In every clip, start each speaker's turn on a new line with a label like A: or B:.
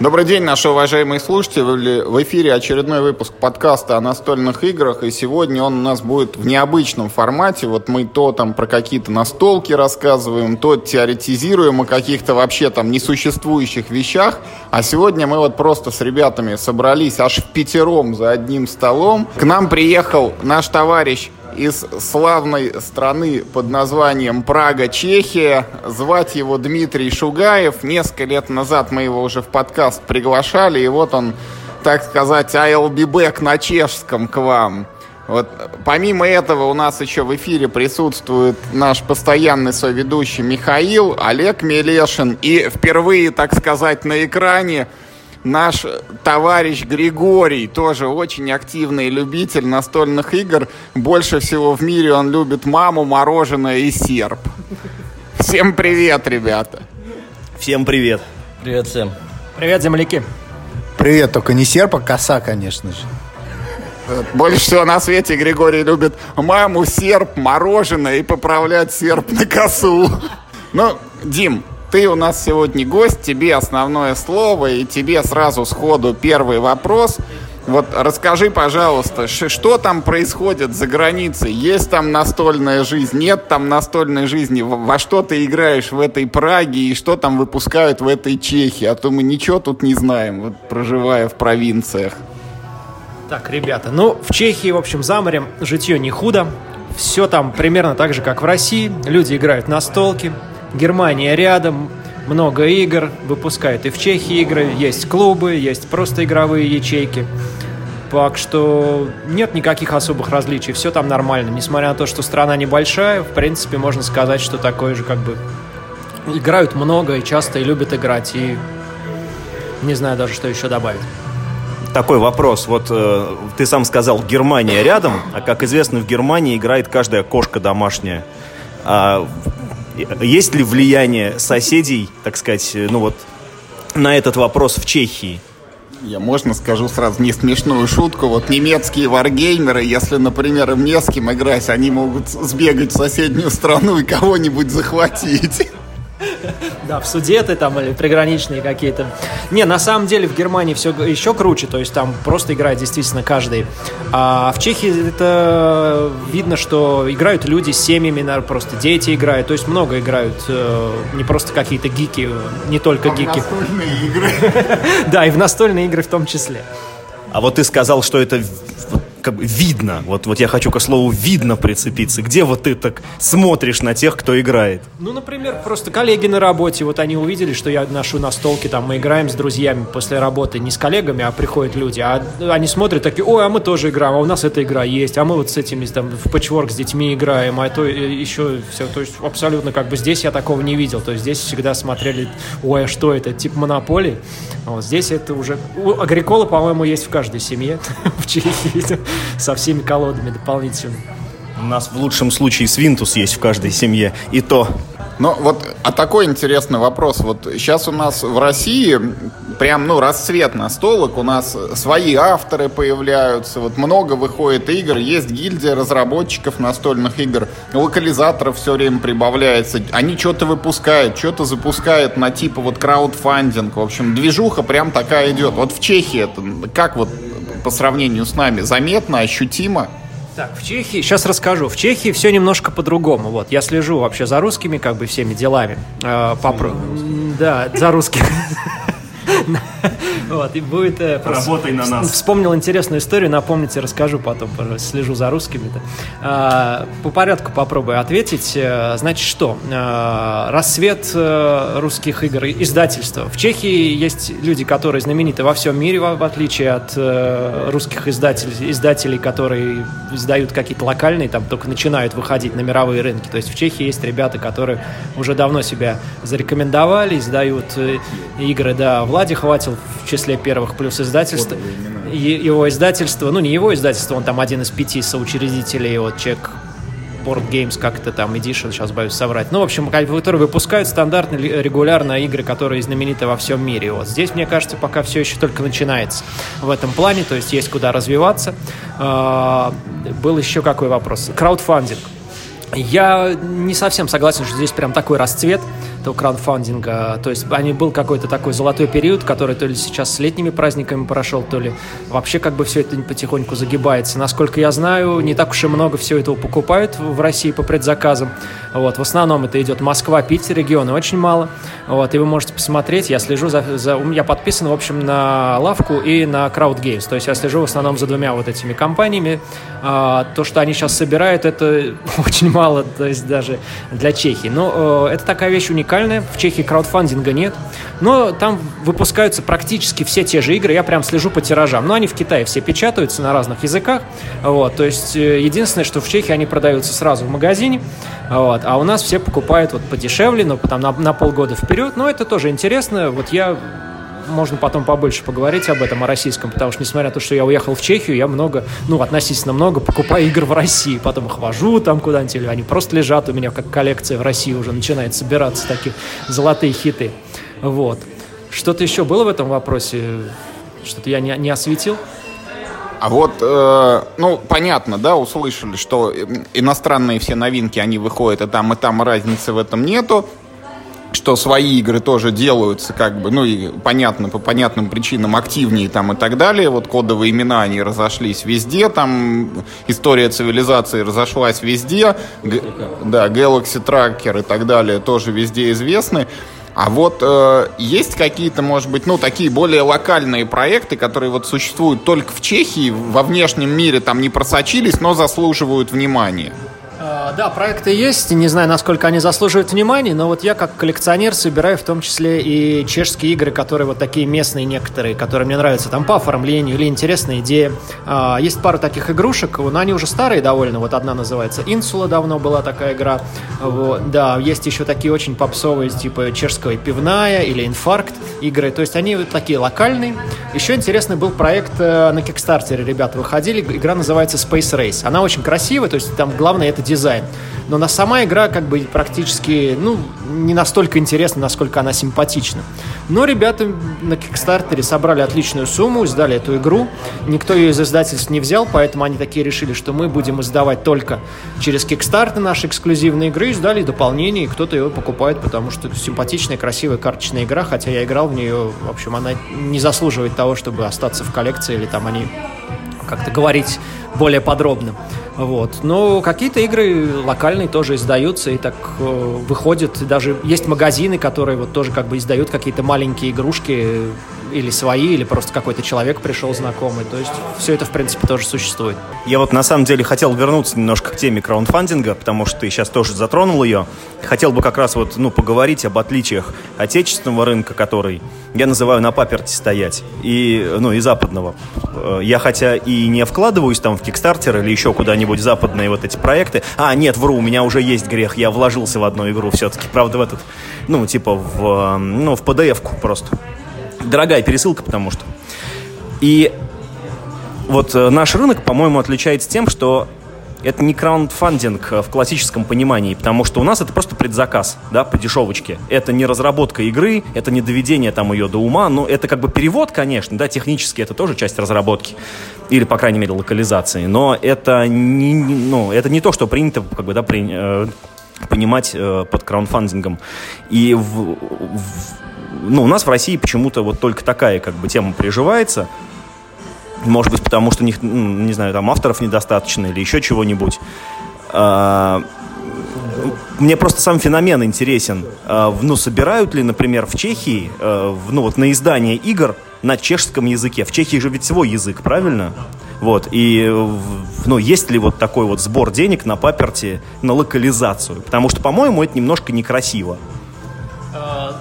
A: Добрый день, наши уважаемые слушатели. В эфире очередной выпуск подкаста о настольных играх. И сегодня он у нас будет в необычном формате. Вот мы то там про какие-то настолки рассказываем, то теоретизируем о каких-то вообще там несуществующих вещах. А сегодня мы вот просто с ребятами собрались аж в пятером за одним столом. К нам приехал наш товарищ из славной страны под названием Прага, Чехия. Звать его Дмитрий Шугаев. Несколько лет назад мы его уже в подкаст приглашали, и вот он, так сказать, I'll be back на чешском к вам. Вот, помимо этого у нас еще в эфире присутствует наш постоянный соведущий Михаил, Олег Мелешин и впервые, так сказать, на экране наш товарищ Григорий, тоже очень активный любитель настольных игр. Больше всего в мире он любит маму, мороженое и серп. Всем привет, ребята.
B: Всем привет.
C: Привет всем.
D: Привет, земляки.
E: Привет, только не серп, а коса, конечно же.
A: Больше всего на свете Григорий любит маму, серп, мороженое и поправлять серп на косу. Ну, Дим, ты у нас сегодня гость, тебе основное слово, и тебе сразу сходу первый вопрос. Вот расскажи, пожалуйста, что там происходит за границей? Есть там настольная жизнь? Нет там настольной жизни? Во что ты играешь в этой Праге и что там выпускают в этой Чехии? А то мы ничего тут не знаем, вот, проживая в провинциях.
D: Так, ребята, ну, в Чехии, в общем, за морем житье не худо. Все там примерно так же, как в России. Люди играют на столке, Германия рядом, много игр, выпускают и в Чехии игры, есть клубы, есть просто игровые ячейки. Так что нет никаких особых различий, все там нормально. Несмотря на то, что страна небольшая, в принципе, можно сказать, что такое же как бы играют много и часто и любят играть. И не знаю даже, что еще добавить.
B: Такой вопрос. Вот э, ты сам сказал, Германия рядом, а как известно, в Германии играет каждая кошка домашняя. А есть ли влияние соседей, так сказать, ну вот, на этот вопрос в Чехии?
A: Я, можно, скажу сразу не смешную шутку. Вот немецкие варгеймеры, если, например, им не с кем играть, они могут сбегать в соседнюю страну и кого-нибудь захватить.
D: Да, в суде ты там или приграничные какие-то. Не, на самом деле в Германии все еще круче, то есть там просто играет действительно каждый. А в Чехии это видно, что играют люди с семьями, наверное, просто дети играют, то есть много играют, э, не просто какие-то гики, не только а гики. В
A: настольные игры.
D: Да, и в настольные игры в том числе.
B: А вот ты сказал, что это как бы видно. Вот, вот я хочу к слову видно прицепиться. Где вот ты так смотришь на тех, кто играет?
D: Ну, например, просто коллеги на работе, вот они увидели, что я ношу на столке, там мы играем с друзьями после работы, не с коллегами, а приходят люди, а они смотрят такие, ой, а мы тоже играем, а у нас эта игра есть, а мы вот с этими там в патчворк с детьми играем, а то еще все, то есть абсолютно как бы здесь я такого не видел, то есть здесь всегда смотрели, ой, а что это, типа монополии, вот здесь это уже, агрикола, по-моему, есть в каждой семье в Чехии со всеми колодами дополнительными.
B: У нас в лучшем случае свинтус есть в каждой семье, и то.
A: Ну вот, а такой интересный вопрос. Вот сейчас у нас в России прям, ну, расцвет настолок, у нас свои авторы появляются, вот много выходит игр, есть гильдия разработчиков настольных игр, локализаторов все время прибавляется, они что-то выпускают, что-то запускают на типа вот краудфандинг, в общем, движуха прям такая идет. Вот в Чехии это как вот по сравнению с нами заметно, ощутимо?
D: Так, в Чехии, сейчас расскажу. В Чехии все немножко по-другому. Вот, я слежу вообще за русскими, как бы, всеми делами. Э, попро... Да, за русскими. Вот, и будет...
B: Э, Работай на нас.
D: Вспомнил интересную историю, напомните, расскажу потом, пожалуйста, слежу за русскими-то. А, по порядку попробую ответить. Э, значит, что? Рассвет э, русских игр, издательства. В Чехии есть люди, которые знамениты во всем мире, в отличие от русских издателей, издателей, которые издают какие-то локальные, там только начинают выходить на мировые рынки. То есть в Чехии есть ребята, которые уже давно себя зарекомендовали, издают игры, да, Влади хватил в числе первых, плюс издательство. Его издательство, ну не его издательство, он там один из пяти соучредителей, вот Чек Board Games, как то там, Edition, сейчас боюсь соврать. Ну, в общем, которые выпускают стандартно, регулярно игры, которые знамениты во всем мире. Вот здесь, мне кажется, пока все еще только начинается в этом плане, то есть есть куда развиваться. А, был еще какой вопрос? Краудфандинг. Я не совсем согласен, что здесь прям такой расцвет. Этого краундфандинга. То есть они был какой-то такой золотой период, который то ли сейчас с летними праздниками прошел, то ли вообще как бы все это потихоньку загибается. Насколько я знаю, не так уж и много всего этого покупают в России по предзаказам. Вот, в основном это идет Москва, Питер, регионы очень мало. Вот, и вы можете посмотреть, я слежу за, за... Я подписан, в общем, на лавку и на Crowd Games. То есть я слежу в основном за двумя вот этими компаниями. А, то, что они сейчас собирают, это очень мало, то есть даже для Чехии. Но э, это такая вещь уникальная. В Чехии краудфандинга нет. Но там выпускаются практически все те же игры. Я прям слежу по тиражам. Но они в Китае все печатаются на разных языках. Вот, то есть э, единственное, что в Чехии они продаются сразу в магазине. Вот, а у нас все покупают вот подешевле, но потом на, на полгода вперед. Но это тоже интересно. Вот я можно потом побольше поговорить об этом, о российском, потому что, несмотря на то, что я уехал в Чехию, я много, ну, относительно много покупаю игр в России, потом их вожу там куда-нибудь, или они просто лежат у меня, как коллекция в России уже начинает собираться, такие золотые хиты. Вот. Что-то еще было в этом вопросе? Что-то я не, не осветил?
A: А вот, э, ну, понятно, да, услышали, что иностранные все новинки, они выходят, и там, и там разницы в этом нету что свои игры тоже делаются, как бы, ну и понятно, по понятным причинам активнее там и так далее. Вот кодовые имена, они разошлись везде, там история цивилизации разошлась везде. Г- да, Galaxy Tracker и так далее тоже везде известны. А вот э, есть какие-то, может быть, ну, такие более локальные проекты, которые вот существуют только в Чехии, во внешнем мире там не просочились, но заслуживают внимания?
D: А, да, проекты есть. Не знаю, насколько они заслуживают внимания, но вот я как коллекционер собираю в том числе и чешские игры, которые вот такие местные некоторые, которые мне нравятся там по оформлению или интересная идея. А, есть пара таких игрушек, но они уже старые довольно. Вот одна называется Инсула, давно была такая игра. Вот, да, есть еще такие очень попсовые, типа чешская пивная или инфаркт игры. То есть они вот такие локальные. Еще интересный был проект э, на Кикстартере, ребята выходили. Игра называется Space Race. Она очень красивая, то есть там главное это дизайн. Но на сама игра как бы практически, ну, не настолько интересна, насколько она симпатична. Но ребята на Кикстартере собрали отличную сумму, издали эту игру. Никто ее из издательств не взял, поэтому они такие решили, что мы будем издавать только через Кикстартер наши эксклюзивные игры, издали дополнение, и кто-то ее покупает, потому что симпатичная, красивая карточная игра, хотя я играл в нее, в общем, она не заслуживает того, чтобы остаться в коллекции, или там они как-то говорить более подробно. Вот. Но какие-то игры локальные тоже издаются и так э, выходят. Даже есть магазины, которые вот тоже как бы издают какие-то маленькие игрушки или свои, или просто какой-то человек пришел знакомый. То есть все это, в принципе, тоже существует.
B: Я вот на самом деле хотел вернуться немножко к теме краундфандинга, потому что ты сейчас тоже затронул ее. Хотел бы как раз вот, ну, поговорить об отличиях отечественного рынка, который я называю на паперте стоять, и, ну, и западного. Э, я хотя и не вкладываюсь там в Kickstarter или еще куда-нибудь западные вот эти проекты. А, нет, вру, у меня уже есть грех, я вложился в одну игру все-таки, правда, в этот, ну, типа в, ну, в PDF-ку просто дорогая пересылка, потому что. И вот э, наш рынок, по-моему, отличается тем, что это не краундфандинг э, в классическом понимании, потому что у нас это просто предзаказ, да, по дешевочке. Это не разработка игры, это не доведение там ее до ума, но это как бы перевод, конечно, да, технически это тоже часть разработки, или, по крайней мере, локализации, но это не, ну, это не то, что принято, как бы, да, при, э, понимать э, под краундфандингом. И в, в ну, у нас в России почему-то вот только такая как бы тема приживается. Может быть, потому что них, ну, не знаю, там авторов недостаточно или еще чего-нибудь. А, мне просто сам феномен интересен. А, ну, собирают ли, например, в Чехии, а, ну, вот на издание игр на чешском языке? В Чехии же ведь свой язык, правильно? Вот, и, ну, есть ли вот такой вот сбор денег на паперти на локализацию? Потому что, по-моему, это немножко некрасиво.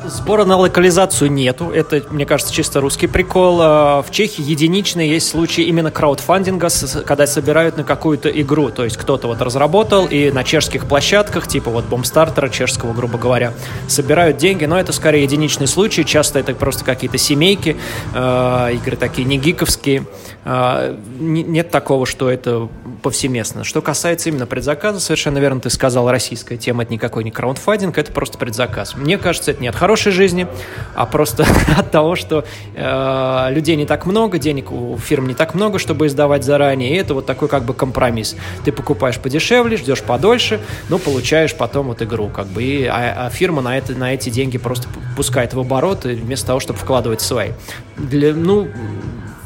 D: Сбора на локализацию нету. Это, мне кажется, чисто русский прикол. А, в Чехии единичные есть случаи именно краудфандинга, когда собирают на какую-то игру. То есть кто-то вот разработал и на чешских площадках, типа вот Бомстартера чешского, грубо говоря, собирают деньги. Но это скорее единичный случай. Часто это просто какие-то семейки, а, игры такие не гиковские. А, нет такого, что это повсеместно. Что касается именно предзаказа, совершенно верно ты сказал, российская тема, это никакой не краундфандинг, это просто предзаказ. Мне кажется, это нет. Хороший хорошей жизни, а просто от того, что э, людей не так много, денег у фирм не так много, чтобы издавать заранее, и это вот такой как бы компромисс. Ты покупаешь подешевле, ждешь подольше, но получаешь потом вот игру, как бы, и, а, а фирма на, это, на эти деньги просто пускает в оборот, вместо того, чтобы вкладывать свои. Для, ну,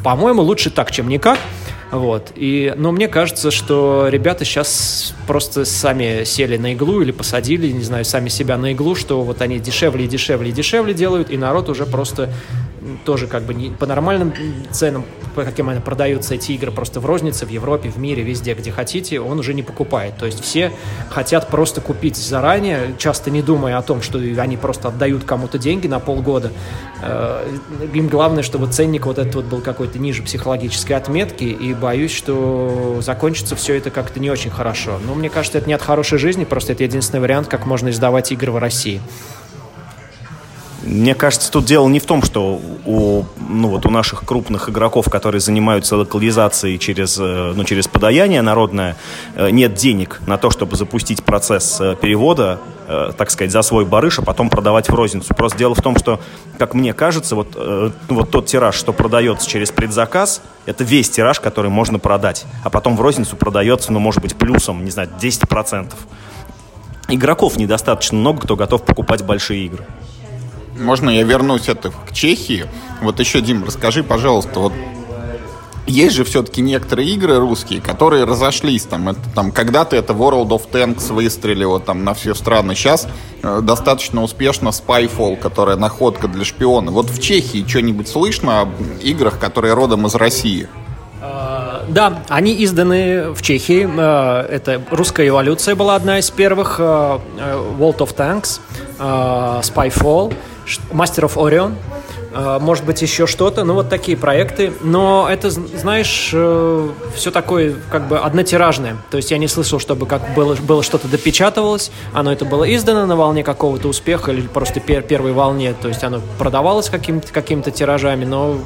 D: по-моему, лучше так, чем никак. Вот. И, но мне кажется, что ребята сейчас просто сами сели на иглу или посадили, не знаю, сами себя на иглу, что вот они дешевле и дешевле и дешевле делают, и народ уже просто тоже как бы не, по нормальным ценам, по каким они продаются эти игры просто в рознице, в Европе, в мире, везде, где хотите, он уже не покупает. То есть все хотят просто купить заранее, часто не думая о том, что они просто отдают кому-то деньги на полгода. Э, им главное, чтобы ценник вот этот вот был какой-то ниже психологической отметки, и боюсь, что закончится все это как-то не очень хорошо. Но мне кажется, это не от хорошей жизни, просто это единственный вариант, как можно издавать игры в России.
B: Мне кажется, тут дело не в том, что у, ну, вот у наших крупных игроков, которые занимаются локализацией через, э, ну, через подаяние народное, э, нет денег на то, чтобы запустить процесс э, перевода, так сказать, за свой барыш, а потом продавать в розницу. Просто дело в том, что, как мне кажется, вот, ну, вот тот тираж, что продается через предзаказ, это весь тираж, который можно продать. А потом в розницу продается, ну, может быть, плюсом, не знаю, 10%. Игроков недостаточно много, кто готов покупать большие игры.
A: Можно я вернусь это к Чехии? Вот еще, Дим, расскажи, пожалуйста, вот есть же все-таки некоторые игры русские, которые разошлись. Там, это, там, когда-то это World of Tanks выстрелило там, на все страны. Сейчас э, достаточно успешно Spyfall, которая находка для шпиона. Вот в Чехии что-нибудь слышно об играх, которые родом из России?
D: А, да, они изданы в Чехии. Э, это русская эволюция была одна из первых. Э, World of Tanks, Spyfall – Of Orion, э, может быть, еще что-то, ну, вот такие проекты, но это, знаешь, э, все такое, как бы, однотиражное, то есть я не слышал, чтобы как было, было что-то допечатывалось, оно это было издано на волне какого-то успеха или просто пер первой волне, то есть оно продавалось каким-то каким тиражами, но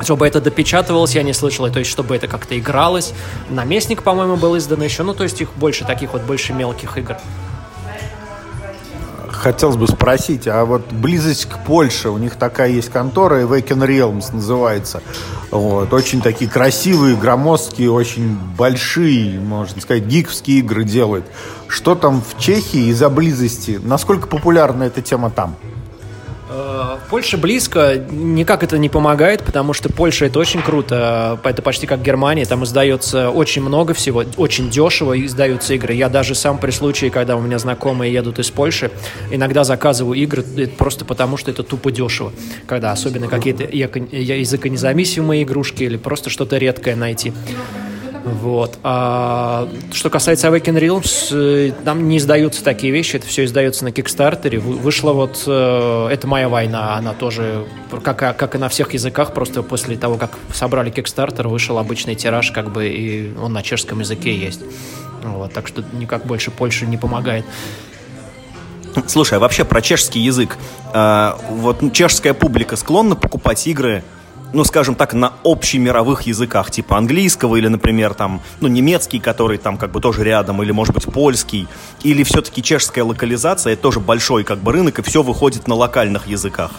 D: чтобы это допечатывалось, я не слышал, то есть чтобы это как-то игралось. Наместник, по-моему, был издан еще, ну, то есть их больше таких вот, больше мелких игр
E: хотелось бы спросить, а вот близость к Польше, у них такая есть контора, Awaken Realms называется. Вот, очень такие красивые, громоздкие, очень большие, можно сказать, гиковские игры делают. Что там в Чехии из-за близости? Насколько популярна эта тема там?
D: Э, Польша близко, никак это не помогает, потому что Польша это очень круто, это почти как Германия, там издается очень много всего, очень дешево издаются игры. Я даже сам при случае, когда у меня знакомые едут из Польши, иногда заказываю игры просто потому, что это тупо дешево, когда особенно какие-то языконезависимые игрушки или просто что-то редкое найти. Вот. А, что касается Awaken Realms, э, там не издаются такие вещи, это все издается на Кикстартере. Вышла вот э, «Это моя война», она тоже, как, как и на всех языках, просто после того, как собрали Кикстартер, вышел обычный тираж, как бы, и он на чешском языке есть. Вот, так что никак больше Польша не помогает.
B: Слушай, а вообще про чешский язык. А, вот чешская публика склонна покупать игры ну, скажем так, на общемировых языках, типа английского или, например, там, ну, немецкий, который там как бы тоже рядом, или, может быть, польский, или все-таки чешская локализация, это тоже большой как бы рынок, и все выходит на локальных языках.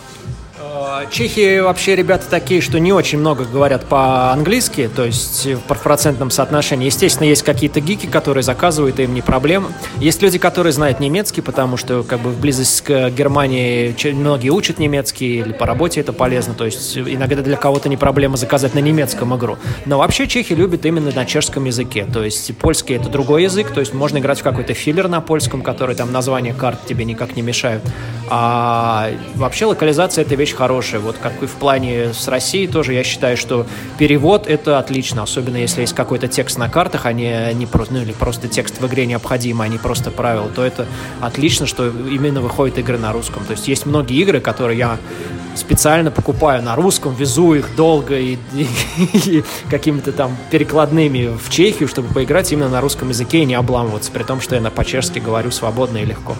D: Чехи вообще ребята такие, что не очень много говорят по-английски, то есть в процентном соотношении. Естественно, есть какие-то гики, которые заказывают, и им не проблема. Есть люди, которые знают немецкий, потому что как бы в близость к Германии многие учат немецкий, или по работе это полезно, то есть иногда для кого-то не проблема заказать на немецком игру. Но вообще чехи любят именно на чешском языке, то есть польский это другой язык, то есть можно играть в какой-то филлер на польском, который там название карт тебе никак не мешают. А вообще локализация это вещь хорошая. Вот как и в плане с Россией тоже, я считаю, что перевод это отлично, особенно если есть какой-то текст на картах, а не, не просто, ну, или просто текст в игре необходимый, а не просто правила, то это отлично, что именно выходят игры на русском. То есть есть многие игры, которые я специально покупаю на русском, везу их долго и, и, и какими-то там перекладными в Чехию, чтобы поиграть именно на русском языке и не обламываться, при том, что я на по-чешски говорю свободно и легко.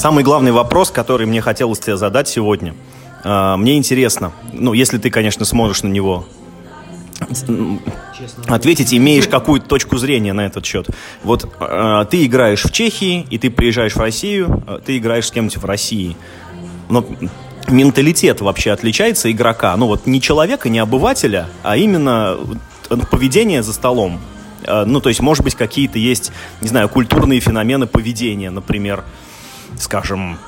B: Самый главный вопрос, который мне хотелось тебе задать сегодня – а, мне интересно, ну, если ты, конечно, сможешь на него ответить, имеешь какую-то точку зрения на этот счет. Вот э, ты играешь в Чехии, и ты приезжаешь в Россию, э, ты играешь с кем-нибудь в России. Но менталитет вообще отличается игрока. Ну вот не человека, не обывателя, а именно поведение за столом. Э, ну, то есть, может быть, какие-то есть, не знаю, культурные феномены поведения, например, скажем,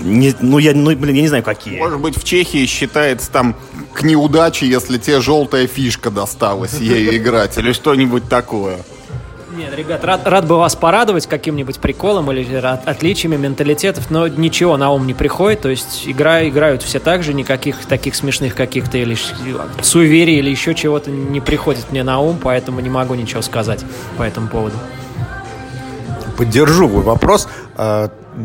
B: не, ну, я, ну, блин, я не знаю, какие.
A: Может быть, в Чехии считается там к неудаче, если тебе желтая фишка досталась ею играть, или что-нибудь такое.
D: Нет, ребят, рад, рад бы вас порадовать каким-нибудь приколом или от, отличиями менталитетов, но ничего на ум не приходит. То есть игра, играют все так же, никаких таких смешных каких-то или суеверий или еще чего-то не приходит мне на ум, поэтому не могу ничего сказать по этому поводу.
E: Поддержу вопрос.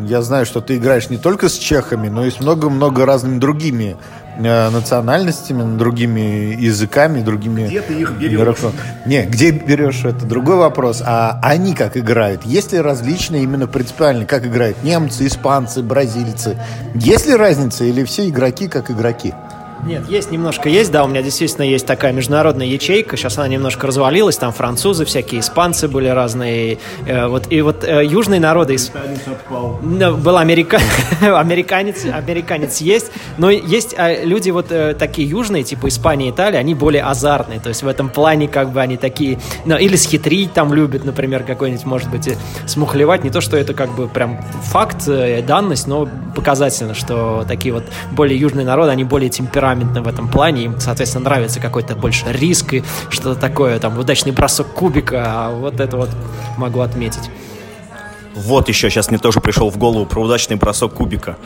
E: Я знаю, что ты играешь не только с чехами, но и с много-много разными другими э, национальностями, другими языками, другими...
B: Где ты их берешь?
E: Не, где берешь, это другой вопрос. А они как играют? Есть ли различия именно принципиально, как играют немцы, испанцы, бразильцы? Есть ли разница или все игроки как игроки?
D: Нет, есть немножко есть, да, у меня действительно есть такая международная ячейка, сейчас она немножко развалилась, там французы всякие, испанцы были разные, э, вот, и вот э, южные народы... Исп... Был америка... американец, американец есть, но есть э, люди вот э, такие южные, типа Испания, Италия, они более азартные, то есть в этом плане как бы они такие, ну, или схитрить там любят, например, какой-нибудь, может быть, смухлевать, не то, что это как бы прям факт, э, данность, но показательно, что такие вот более южные народы, они более темпераментные темпераментны в этом плане, им, соответственно, нравится какой-то больше риск и что-то такое, там, удачный бросок кубика, а вот это вот могу отметить.
B: Вот еще сейчас мне тоже пришел в голову про удачный бросок кубика.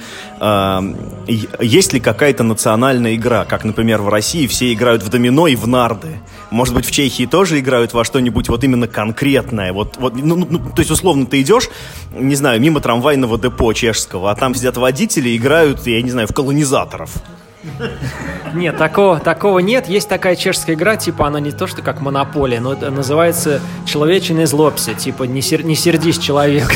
B: Есть ли какая-то национальная игра? Как, например, в России все играют в домино и в нарды. Может быть, в Чехии тоже играют во что-нибудь вот именно конкретное? Вот, вот, ну, ну, ну то есть, условно, ты идешь, не знаю, мимо трамвайного депо чешского, а там сидят водители и играют, я не знаю, в колонизаторов.
D: Нет, такого, такого нет. Есть такая чешская игра, типа она не то, что как монополия, но называется «Человечиный злобся», типа «Не, сер, не сердись, человек».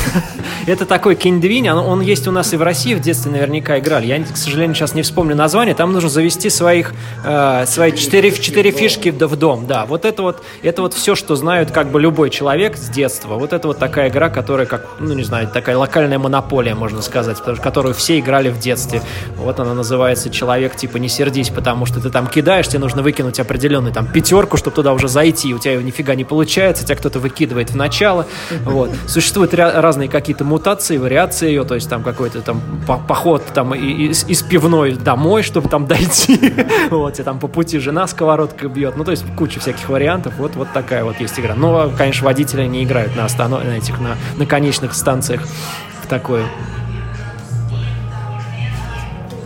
D: Это такой киндвинь, он, он есть у нас и в России в детстве наверняка играли. Я, к сожалению, сейчас не вспомню название. Там нужно завести своих, э, свои четыре, четыре фишки в дом. Да, вот это вот, это вот все, что знают как бы любой человек с детства. Вот это вот такая игра, которая как, ну не знаю, такая локальная монополия, можно сказать, которую все играли в детстве. Вот она называется «Человек типа, не сердись, потому что ты там кидаешь, тебе нужно выкинуть определенную там пятерку, чтобы туда уже зайти, у тебя нифига не получается, тебя кто-то выкидывает в начало, вот. Существуют разные какие-то мутации, вариации ее, то есть там какой-то там поход там из, из пивной домой, чтобы там дойти, вот, тебе там по пути жена сковородкой бьет, ну, то есть куча всяких вариантов, вот, вот такая вот есть игра. Но, конечно, водители не играют на останов... на этих, на, на конечных станциях в такое.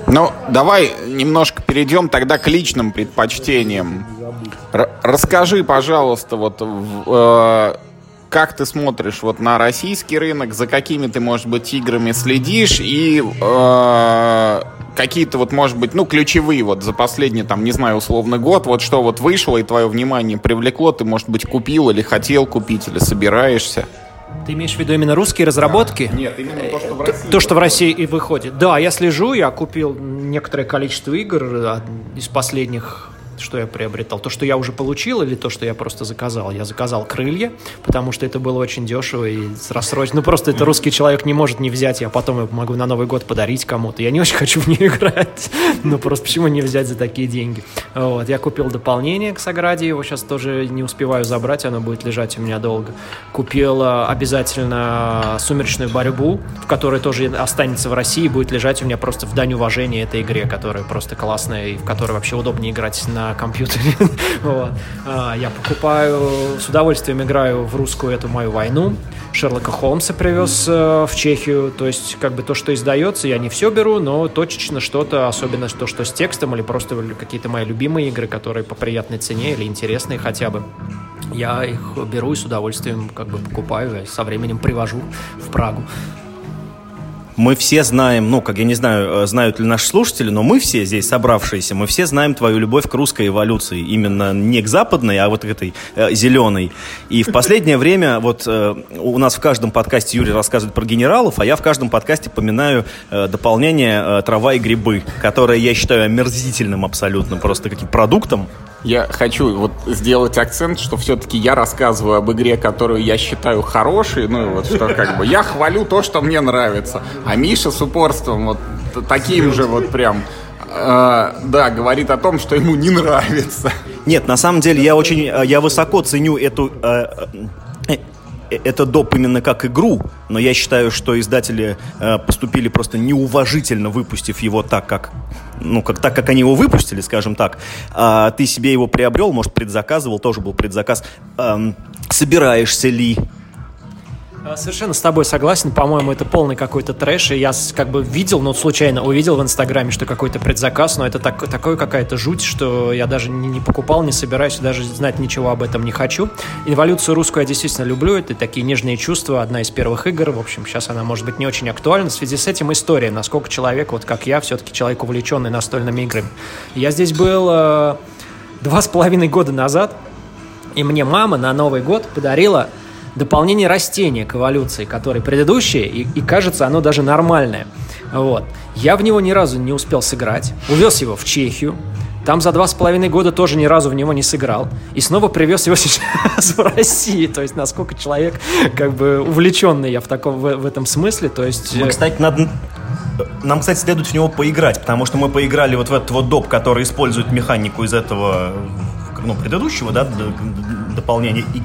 A: Ну, давай немножко перейдем тогда к личным предпочтениям. Р- расскажи, пожалуйста, вот э, как ты смотришь вот на российский рынок, за какими ты, может быть, играми следишь и э, какие-то вот, может быть, ну, ключевые вот за последний, там, не знаю, условный год, вот что вот вышло и твое внимание привлекло, ты, может быть, купил или хотел купить, или собираешься?
D: Ты имеешь в виду именно русские разработки?
A: Нет, именно то, что в России.
D: То, что в России и выходит. Да, я слежу, я купил некоторое количество игр из последних что я приобретал? То, что я уже получил или то, что я просто заказал? Я заказал крылья, потому что это было очень дешево и с рассрочкой. Ну, просто это русский человек не может не взять, я потом могу на Новый год подарить кому-то. Я не очень хочу в нее играть, но просто почему не взять за такие деньги? Вот, я купил дополнение к Саграде, его сейчас тоже не успеваю забрать, оно будет лежать у меня долго. Купил э, обязательно «Сумеречную борьбу», в которой тоже останется в России, будет лежать у меня просто в дань уважения этой игре, которая просто классная и в которой вообще удобнее играть на компьютере. вот. а, я покупаю, с удовольствием играю в русскую эту мою войну. Шерлока Холмса привез э, в Чехию. То есть, как бы то, что издается, я не все беру, но точечно что-то, особенно то, что с текстом, или просто какие-то мои любимые игры, которые по приятной цене или интересные хотя бы. Я их беру и с удовольствием как бы покупаю, со временем привожу в Прагу
B: мы все знаем, ну, как я не знаю, э, знают ли наши слушатели, но мы все здесь собравшиеся, мы все знаем твою любовь к русской эволюции, именно не к западной, а вот к этой э, зеленой. И в последнее время вот э, у нас в каждом подкасте Юрий рассказывает про генералов, а я в каждом подкасте поминаю э, дополнение э, «Трава и грибы», которое я считаю омерзительным абсолютно просто каким продуктом,
A: Я хочу вот сделать акцент, что все-таки я рассказываю об игре, которую я считаю хорошей, ну и вот что как бы я хвалю то, что мне нравится, а Миша с упорством вот таким же вот прям э, да, говорит о том, что ему не нравится.
B: Нет, на самом деле я очень, э, я высоко ценю эту э, это доп. именно как игру, но я считаю, что издатели э, поступили просто неуважительно, выпустив его так, как ну, как, так, как они его выпустили, скажем так, а ты себе его приобрел, может, предзаказывал, тоже был предзаказ. Эм, собираешься ли
D: Совершенно с тобой согласен. По-моему, это полный какой-то трэш. И я как бы видел, но случайно увидел в Инстаграме, что какой-то предзаказ, но это так, такой какая-то жуть, что я даже не, не покупал, не собираюсь, даже знать ничего об этом не хочу. Инволюцию русскую я действительно люблю. Это такие нежные чувства. Одна из первых игр. В общем, сейчас она может быть не очень актуальна. В связи с этим история, насколько человек, вот как я, все-таки человек увлеченный настольными играми. Я здесь был э, два с половиной года назад, и мне мама на Новый год подарила дополнение растения к эволюции, которое предыдущее, и, и кажется, оно даже нормальное. Вот. Я в него ни разу не успел сыграть. Увез его в Чехию. Там за два с половиной года тоже ни разу в него не сыграл. И снова привез его сейчас в Россию. То есть, насколько человек как бы увлеченный я в, таком, в, в этом смысле. То есть...
B: Мы, кстати, надо нам, кстати, следует в него поиграть, потому что мы поиграли вот в этот вот доп, который использует механику из этого ну, предыдущего, да, дополнения. И,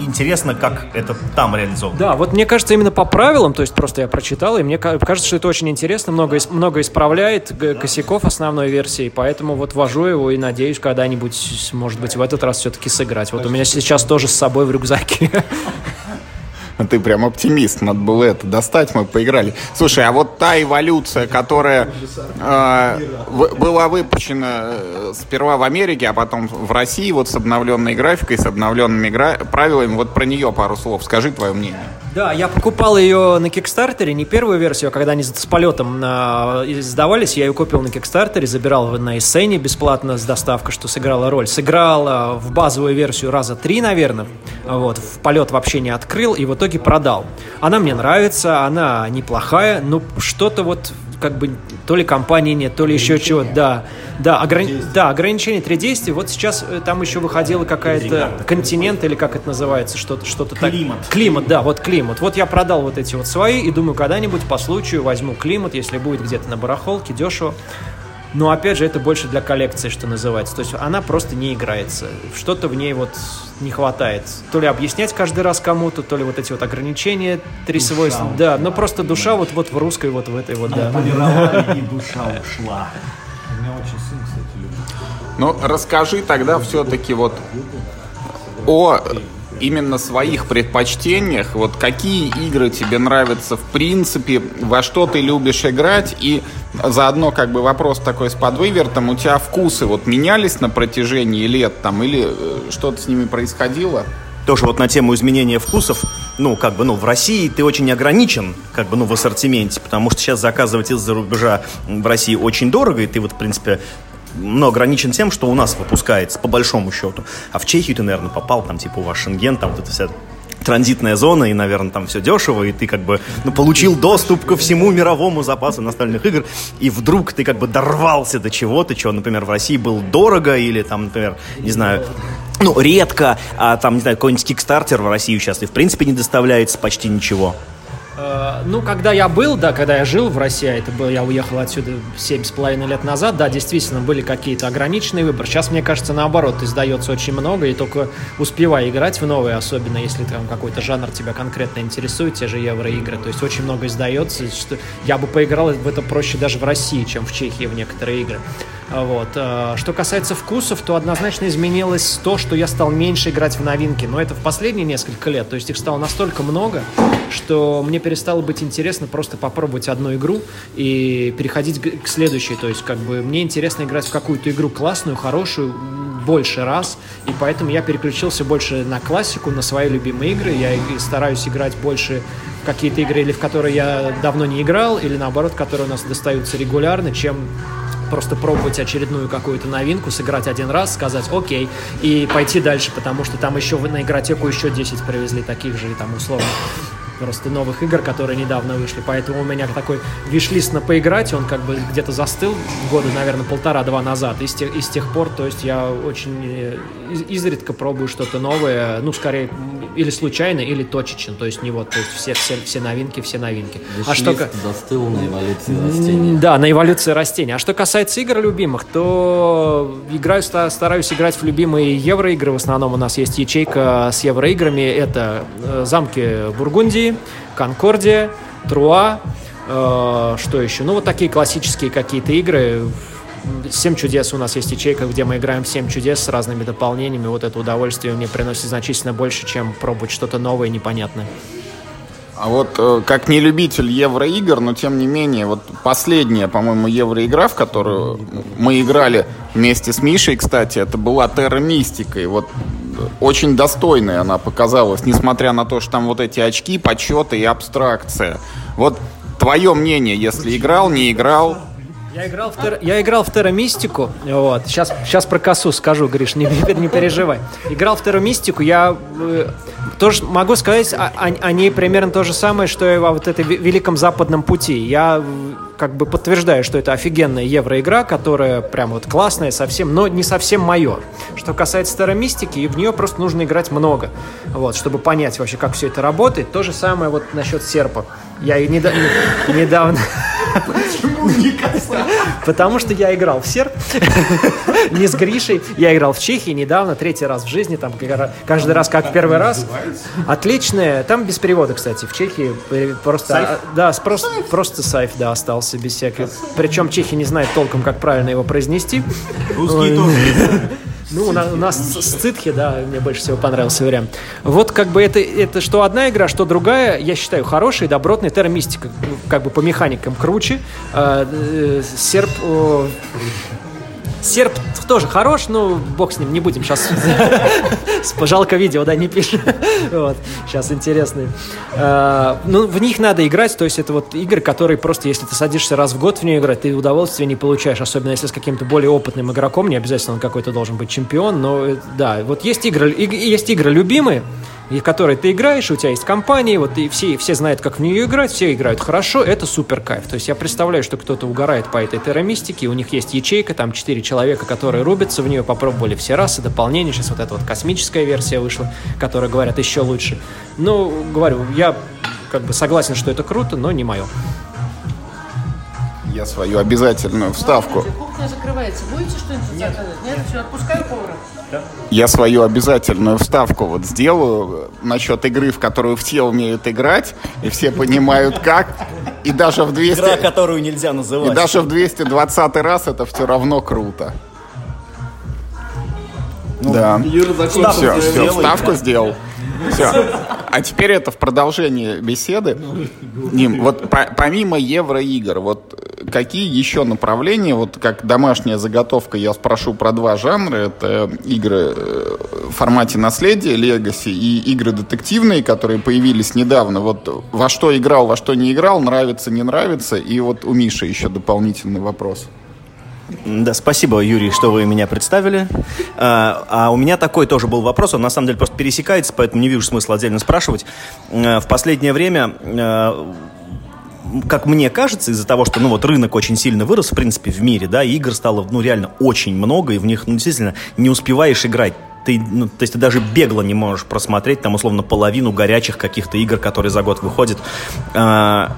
B: интересно, как это там реализовано.
D: Да, вот мне кажется, именно по правилам, то есть просто я прочитал, и мне кажется, что это очень интересно, много, много исправляет косяков основной версии, поэтому вот вожу его и надеюсь когда-нибудь, может быть, в этот раз все-таки сыграть. Вот у меня сейчас тоже с собой в рюкзаке.
A: Ты прям оптимист, надо было это достать, мы поиграли. Слушай, а вот та эволюция, которая э, была выпущена э, сперва в Америке, а потом в России, вот с обновленной графикой, с обновленными игра... правилами, вот про нее пару слов. Скажи твое мнение.
D: Да, я покупал ее на Кикстартере, не первую версию, а когда они с полетом на... издавались, я ее купил на Кикстартере, забирал на Эссене бесплатно с доставкой, что сыграла роль. Сыграл в базовую версию раза три, наверное, вот, в полет вообще не открыл, и в итоге продал. Она мне нравится, она неплохая, но что-то вот как бы то ли компании нет, то ли еще чего. Да, да, ограни... да, ограничение три действия. Вот сейчас э, там еще выходила какая-то континент или как это называется, что-то, что-то
B: так. Климат.
D: Климат, да, вот климат. Вот я продал вот эти вот свои и думаю, когда-нибудь по случаю возьму климат, если будет где-то на барахолке, дешево. Но опять же, это больше для коллекции, что называется. То есть она просто не играется. Что-то в ней вот не хватает. То ли объяснять каждый раз кому-то, то ли вот эти вот ограничения, три душа свойства. Ушла. Да, но просто душа вот, вот в русской, вот в этой вот, да.
E: Полировали, и душа ушла. У меня очень сын, кстати, любит.
A: Ну, расскажи тогда все-таки вот о именно своих предпочтениях, вот какие игры тебе нравятся в принципе, во что ты любишь играть, и заодно как бы вопрос такой с подвывертом, у тебя вкусы вот менялись на протяжении лет там, или э, что-то с ними происходило?
B: Тоже вот на тему изменения вкусов, ну, как бы, ну, в России ты очень ограничен, как бы, ну, в ассортименте, потому что сейчас заказывать из-за рубежа в России очень дорого, и ты вот, в принципе, но ограничен тем, что у нас выпускается, по большому счету. А в Чехию ты, наверное, попал, там, типа, у Шенген, там вот эта вся транзитная зона, и, наверное, там все дешево, и ты как бы ну, получил доступ ко всему мировому запасу настольных игр, и вдруг ты как бы дорвался до чего-то, чего, например, в России было дорого, или там, например, не знаю, ну, редко, а там, не знаю, какой-нибудь кикстартер в Россию сейчас и в принципе не доставляется почти ничего.
D: Э, ну, когда я был, да, когда я жил в России, а это было, я уехал отсюда семь с половиной лет назад, да, действительно, были какие-то ограниченные выборы. Сейчас, мне кажется, наоборот, издается очень много, и только успевай играть в новые, особенно если там какой-то жанр тебя конкретно интересует, те же евроигры. То есть очень много издается, что я бы поиграл в это проще даже в России, чем в Чехии в некоторые игры. Вот. Э, что касается вкусов, то однозначно изменилось то, что я стал меньше играть в новинки. Но это в последние несколько лет. То есть их стало настолько много, что мне перестало быть интересно просто попробовать одну игру и переходить к следующей. То есть как бы мне интересно играть в какую-то игру классную, хорошую, больше раз. И поэтому я переключился больше на классику, на свои любимые игры. Я стараюсь играть больше какие-то игры, или в которые я давно не играл, или наоборот, которые у нас достаются регулярно, чем просто пробовать очередную какую-то новинку, сыграть один раз, сказать окей, и пойти дальше, потому что там еще на игротеку еще 10 привезли таких же, там, условно. Просто новых игр, которые недавно вышли. Поэтому у меня такой виш-лист на поиграть, он как бы где-то застыл года, наверное, полтора-два назад. И с, тех, и с тех пор, то есть я очень э, из- изредка пробую что-то новое, ну, скорее, или случайно, или точечно, то есть не вот, то есть все, все, все новинки, все новинки. А что, ка-
C: Виш-лист застыл на эволюции растения.
D: М, Да, на эволюции растений. А что касается игр любимых, то играю, ста- стараюсь играть в любимые евроигры. В основном у нас есть ячейка с евроиграми. Это э, замки Бургундии, Конкордия, Труа. э, что еще? Ну, вот такие классические какие-то игры. Семь чудес у нас есть ячейка, где мы играем семь чудес с разными дополнениями. Вот это удовольствие мне приносит значительно больше, чем пробовать что-то новое и непонятное.
A: А вот э, как не любитель евроигр, но тем не менее, вот последняя, по-моему, евроигра, в которую мы играли вместе с Мишей, кстати, это была Терра Мистика. И вот очень достойной она показалась, несмотря на то, что там вот эти очки, подсчеты и абстракция. Вот твое мнение, если играл, не играл,
D: Я играл в, Тер- вот, сейчас, сейчас про косу скажу, Гриш, не, не переживай. Играл в Террамистику, я э, тоже могу сказать о, о- о ней примерно то же самое, что и во вот этой ве- Великом Западном пути. Я как бы подтверждаю, что это офигенная евроигра, которая прям вот классная совсем, но не совсем мое. Что касается Террамистики, в нее просто нужно играть много, вот, чтобы понять вообще, как все это работает. То же самое вот насчет серпа. Я и неда- недавно... Потому что я играл в серп, не с Гришей. Я играл в Чехии недавно, третий раз в жизни, там каждый раз как первый раз. Отличная, там без перевода, кстати, в Чехии э, просто, а, да, просто, просто сайф, да, остался без всяких. Причем чехи не знают толком, как правильно его произнести.
B: Русские тоже.
D: Ну, у нас, у нас с- с Цитхи, да, мне больше всего понравился вариант. Вот как бы это, это что одна игра, что другая, я считаю, хорошая, добротная. Терра Мистика как бы по механикам круче. А, э, серп... э, Серп тоже хорош, но бог с ним, не будем сейчас. Жалко видео, да, не пишем. Вот, сейчас интересные. А, Ну, в них надо играть, то есть это вот игры, которые просто, если ты садишься раз в год в нее играть, ты удовольствия не получаешь, особенно если с каким-то более опытным игроком, не обязательно он какой-то должен быть чемпион, но э, да, вот есть игры, иг- есть игры любимые, в которые ты играешь, у тебя есть компании, вот и все, все знают, как в нее играть, все играют хорошо, это супер кайф. То есть я представляю, что кто-то угорает по этой терромистике, у них есть ячейка, там четыре человека, которые рубятся в нее, попробовали все расы, дополнения, сейчас вот эта вот космическая версия вышла, которая, говорят, еще лучше. Ну, говорю, я как бы согласен, что это круто, но не мое.
A: я свою обязательную вставку.
F: Кухня закрывается. Будете что-нибудь заказывать? Нет? Все, отпускаю повара.
A: Я свою обязательную вставку вот сделаю насчет игры, в которую все умеют играть, и все понимают как. И даже в 200...
B: Игра, которую нельзя
A: И
B: называть.
A: даже в 220 раз это все равно круто. Да.
C: Юра закончил.
B: Ставку
A: Все, все,
B: да.
A: сделал. Все. А теперь это в продолжение беседы. Ним, вот по- помимо евроигр, вот э, какие еще направления, вот как домашняя заготовка, я спрошу про два жанра. Это игры э, в формате наследия, Legacy и игры детективные, которые появились недавно. Вот во что играл, во что не играл, нравится, не нравится. И вот у Миши еще дополнительный вопрос.
B: Да, спасибо, Юрий, что вы меня представили. А, а у меня такой тоже был вопрос, он на самом деле просто пересекается, поэтому не вижу смысла отдельно спрашивать. В последнее время, а, как мне кажется, из-за того, что ну, вот рынок очень сильно вырос, в принципе, в мире, да, игр стало ну, реально очень много, и в них ну, действительно не успеваешь играть. Ты, ну, то есть ты даже бегло не можешь просмотреть там условно половину горячих каких-то игр, которые за год выходят. А,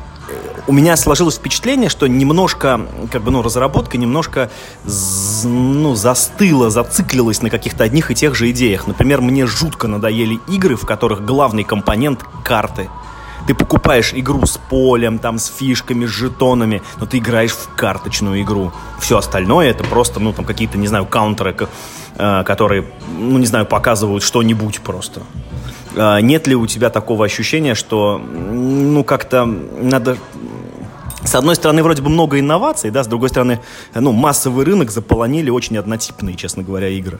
B: у меня сложилось впечатление, что немножко, как бы, ну, разработка немножко, ну, застыла, зациклилась на каких-то одних и тех же идеях. Например, мне жутко надоели игры, в которых главный компонент — карты. Ты покупаешь игру с полем, там, с фишками, с жетонами, но ты играешь в карточную игру. Все остальное это просто, ну, там, какие-то, не знаю, каунтеры, э, которые, ну, не знаю, показывают что-нибудь просто. А, Нет ли у тебя такого ощущения, что, ну, как-то надо... С одной стороны, вроде бы много инноваций, да, с другой стороны, ну, массовый рынок заполонили очень однотипные, честно говоря, игры.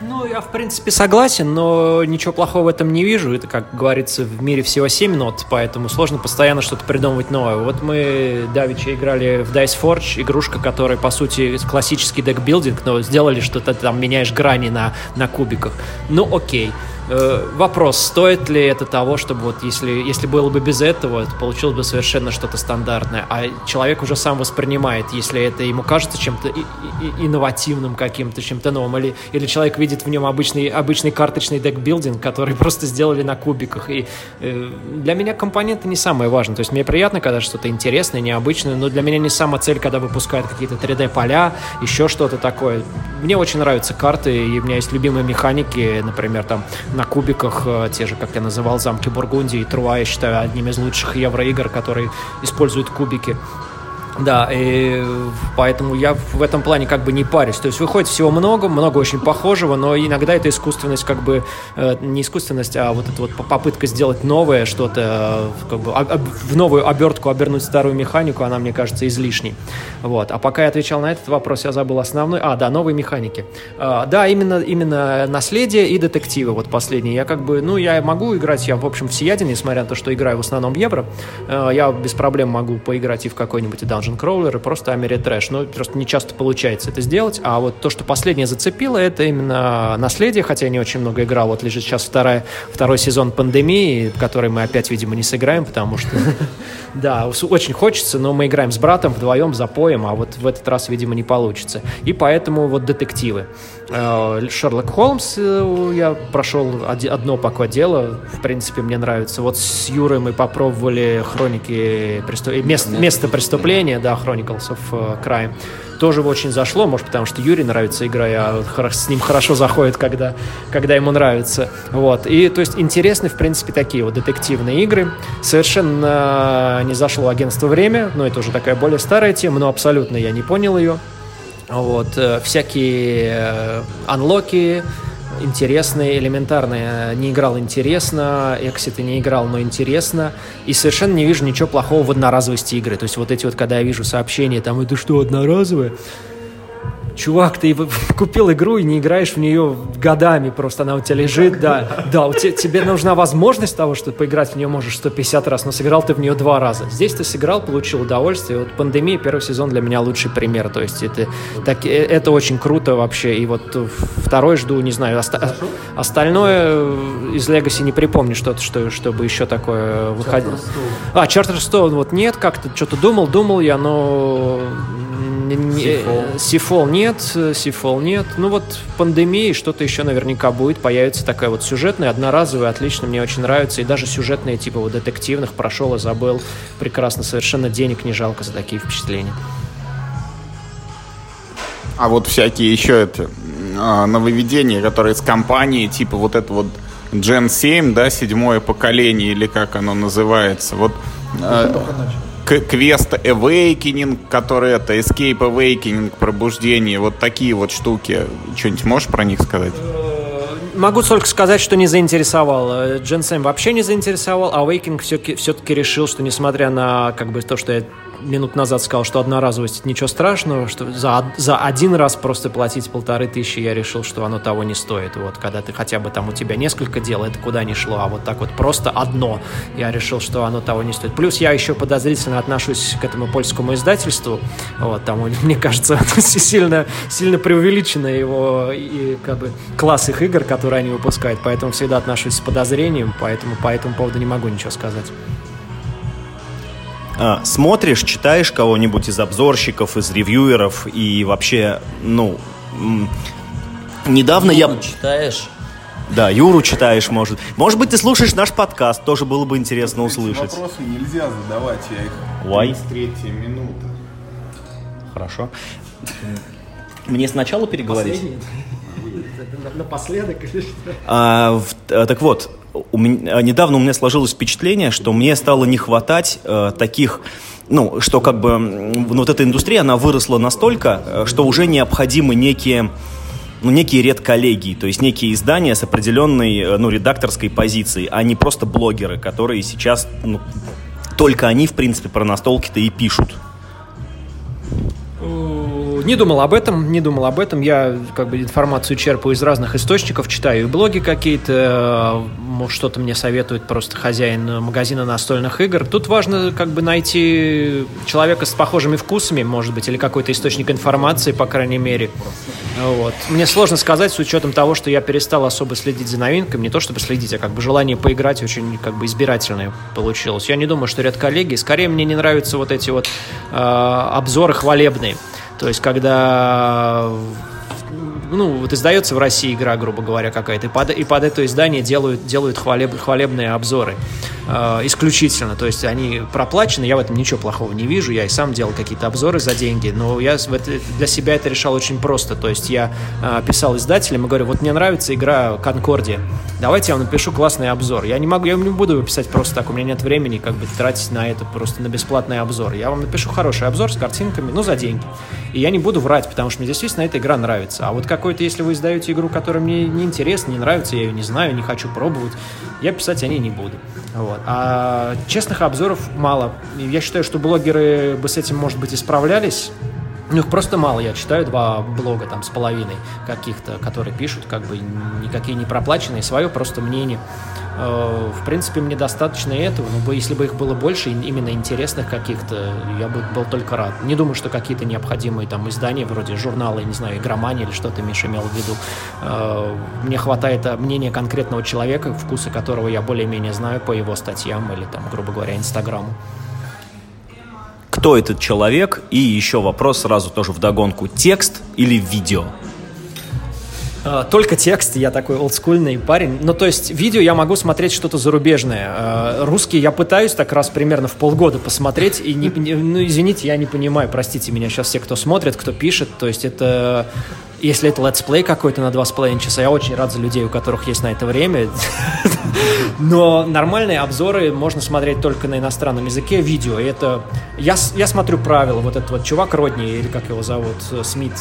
D: Ну, я, в принципе, согласен, но ничего плохого в этом не вижу. Это, как говорится, в мире всего 7 нот, поэтому сложно постоянно что-то придумывать новое. Вот мы давеча играли в Dice Forge, игрушка, которая, по сути, классический декбилдинг, но сделали что-то там, меняешь грани на, на кубиках. Ну, окей. Э, вопрос, стоит ли это того, чтобы вот если, если было бы без этого, это получилось бы совершенно что-то стандартное. А человек уже сам воспринимает, если это ему кажется чем-то инновативным каким-то, чем-то новым. Или, или человек видит в нем обычный, обычный карточный декбилдинг, который просто сделали на кубиках. И э, для меня компоненты не самое важное. То есть мне приятно, когда что-то интересное, необычное, но для меня не самая цель, когда выпускают какие-то 3D-поля, еще что-то такое. Мне очень нравятся карты, и у меня есть любимые механики, например, там на кубиках, э, те же, как я называл, замки Бургундии и Труа, я считаю, одним из лучших евроигр, которые используют кубики. Да, и поэтому я в этом плане как бы не парюсь. То есть выходит всего много, много очень похожего, но иногда эта искусственность как бы э, не искусственность, а вот эта вот попытка сделать новое что-то, э, как бы в новую обертку обернуть старую механику, она мне кажется излишней. Вот. А пока я отвечал на этот вопрос, я забыл основной. А, да, новые механики. А, да, именно именно наследие и детективы. Вот последние. Я как бы, ну, я могу играть, я в общем всеяден, несмотря на то, что играю в основном евро. Э, Я без проблем могу поиграть и в какой-нибудь Dungeon И просто Америтрэш. Но просто не часто получается это сделать. А вот то, что последнее зацепило, это именно наследие, хотя я не очень много играл. Вот лежит сейчас вторая, второй сезон пандемии, который мы опять, видимо, не сыграем, потому что, да, очень хочется, но мы играем с братом вдвоем, запоем, а вот в этот раз, видимо, не получится. И поэтому вот детективы. Э, Шерлок Холмс э, я прошел одно пока дело, в принципе, мне нравится. Вот с Юрой мы попробовали хроники преступ... э, мест- место преступления, да, Chronicles of Crime. Тоже очень зашло, может, потому что Юре нравится игра, я с ним хорошо заходит, когда, когда ему нравится. Вот. И, то есть, интересны, в принципе, такие вот детективные игры. Совершенно не зашло агентство «Время», но это уже такая более старая тема, но абсолютно я не понял ее. Вот, э, всякие э, анлоки интересные, элементарные. Не играл интересно, экситы не играл, но интересно. И совершенно не вижу ничего плохого в одноразовости игры. То есть вот эти вот, когда я вижу сообщения, там, это что, одноразовое? Чувак, ты купил игру и не играешь в нее годами, просто она у тебя лежит, да. Да, у те- тебе нужна возможность того, что поиграть в нее можешь 150 раз, но сыграл ты в нее два раза. Здесь ты сыграл, получил удовольствие. Вот пандемия, первый сезон для меня лучший пример. То есть это, так, э, это очень круто вообще. И вот э, второй жду, не знаю, оста- остальное э, из Legacy не припомню что-то, что, чтобы еще такое выходило. А, Charterstone вот нет, как-то что-то думал, думал я, но... э, Сифол нет, э, Сифол нет. Ну вот в пандемии что-то еще наверняка будет, появится такая вот сюжетная, одноразовая, отлично, мне очень нравится. И даже сюжетные, типа вот детективных, прошел и забыл. Прекрасно, совершенно денег не жалко за такие впечатления.
A: А вот всякие еще это а, нововведения, которые с компании, типа вот это вот Gen 7, да, седьмое поколение, или как оно называется. Вот э, квест Awakening, который это Escape Awakening, пробуждение, вот такие вот штуки. Что-нибудь можешь про них сказать?
D: Могу только сказать, что не заинтересовал. Э, Джен Сэм вообще не заинтересовал, а Вейкинг все-таки решил, что несмотря на как бы то, что я минут назад сказал, что одноразовость ничего страшного, что за, за один раз просто платить полторы тысячи, я решил, что оно того не стоит. Вот, когда ты хотя бы там у тебя несколько дел, это куда ни шло, а вот так вот просто одно, я решил, что оно того не стоит. Плюс я еще подозрительно отношусь к этому польскому издательству, вот, там, мне кажется, сильно, сильно преувеличено его и, как бы, класс их игр, которые они выпускают, поэтому всегда отношусь с подозрением, поэтому по этому поводу не могу ничего сказать.
B: А, смотришь, читаешь кого-нибудь из обзорщиков, из ревьюеров и вообще, ну, недавно я...
C: Юру читаешь?
B: Да, Юру читаешь, может. Может быть, ты слушаешь наш подкаст, тоже было бы интересно услышать.
A: Вопросы нельзя задавать, я их...
B: Why?
A: С третьей минуты.
B: Хорошо. Мне сначала переговорить?
D: Напоследок или что?
B: А, в- а, так вот, у меня, а, недавно у меня сложилось впечатление, что мне стало не хватать э, таких, ну, что как бы ну, вот эта индустрия, она выросла настолько, э, что уже необходимы некие ну, некие редколлегии, то есть некие издания с определенной э, ну, редакторской позицией, а не просто блогеры, которые сейчас ну, только они, в принципе, про настолки-то и пишут.
D: Э, Не думал об этом, не думал об этом. Я как бы информацию черпаю из разных источников, читаю и блоги какие-то, э, может, что-то мне советует просто хозяин магазина настольных игр. Тут важно как бы найти человека с похожими вкусами, может быть, или какой-то источник информации, по крайней мере. Вот. Мне сложно сказать с учетом того, что я перестал особо следить за новинками. Не то чтобы следить, а как бы желание поиграть очень как бы избирательное получилось. Я не думаю, что редколлегии. Скорее мне не нравятся вот эти вот э, обзоры хвалебные. То есть, когда ну, вот издается в России игра, грубо говоря, какая-то, и под, и под это издание делают, делают хвалеб, хвалебные обзоры э, исключительно. То есть они проплачены, я в этом ничего плохого не вижу, я и сам делал какие-то обзоры за деньги, но я в это, для себя это решал очень просто. То есть я э, писал издателям и говорю, вот мне нравится игра Конкордия, давайте я вам напишу классный обзор. Я не могу, я не буду его писать просто так, у меня нет времени как бы тратить на это, просто на бесплатный обзор. Я вам напишу хороший обзор с картинками, ну, за деньги. И я не буду врать, потому что мне действительно эта игра нравится. А вот какой-то, если вы издаете игру, которая мне не интересна, не нравится, я ее не знаю, не хочу пробовать, я писать о ней не буду. Вот. А честных обзоров мало. Я считаю, что блогеры бы с этим, может быть, исправлялись. Ну, их просто мало. Я читаю два блога там с половиной каких-то, которые пишут, как бы никакие не проплаченные, свое просто мнение. Э, в принципе, мне достаточно этого, но если бы их было больше, именно интересных каких-то, я бы был только рад. Не думаю, что какие-то необходимые там издания, вроде журнала, я не знаю, игромания или что ты, Миша, имел в виду. Э, Мне хватает э, мнения конкретного человека, вкусы которого я более-менее знаю по его статьям или там, грубо говоря, инстаграму.
B: Кто этот человек? И еще вопрос сразу тоже вдогонку. Текст или видео?
D: Э, Только текст, я такой олдскульный парень. Ну, то есть, видео я могу смотреть что-то зарубежное. Э, Русский я пытаюсь так раз примерно в полгода посмотреть, и, не, не- ну, извините, я не понимаю, простите меня сейчас все, кто смотрит, кто пишет, то есть это... Если это летсплей какой-то на два с половиной часа, я очень рад за людей, у которых есть на это время. Но нормальные обзоры можно смотреть только на иностранном языке, видео. И это... Я, я смотрю правила. Вот этот вот чувак Родни, или как его зовут, э, Смит,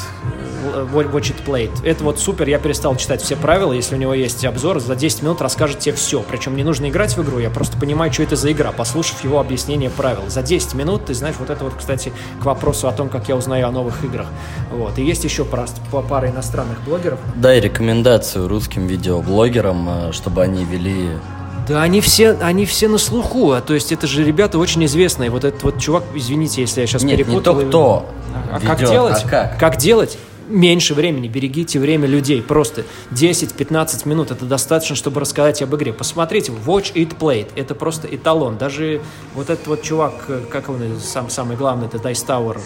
D: э, Watch It Played. Это вот супер. Я перестал читать все правила. Если у него есть обзор, за 10 минут расскажет тебе все. Причем не нужно играть в игру, я просто понимаю, что это за игра, послушав его объяснение правил. За 10 минут, ты знаешь, вот это вот, кстати, к вопросу о том, как я узнаю о новых играх. Вот. И есть еще пара иностранных блогеров,
C: Дай рекомендацию русским видеоблогерам, э, чтобы они вели...
D: Да они все, они все на слуху, а то есть это же ребята очень известные. Вот этот вот чувак, извините, если я сейчас
C: Нет, не
D: перепутал.
C: то кто
D: А, а как
C: ведет,
D: делать?
C: а как?
D: делать? Меньше времени, берегите время людей. Просто 10-15 минут это достаточно, чтобы рассказать об игре. Посмотрите, Watch It Played. Это просто эталон. Даже вот этот вот чувак, э, как он, сам, самый главный, это Dice Tower.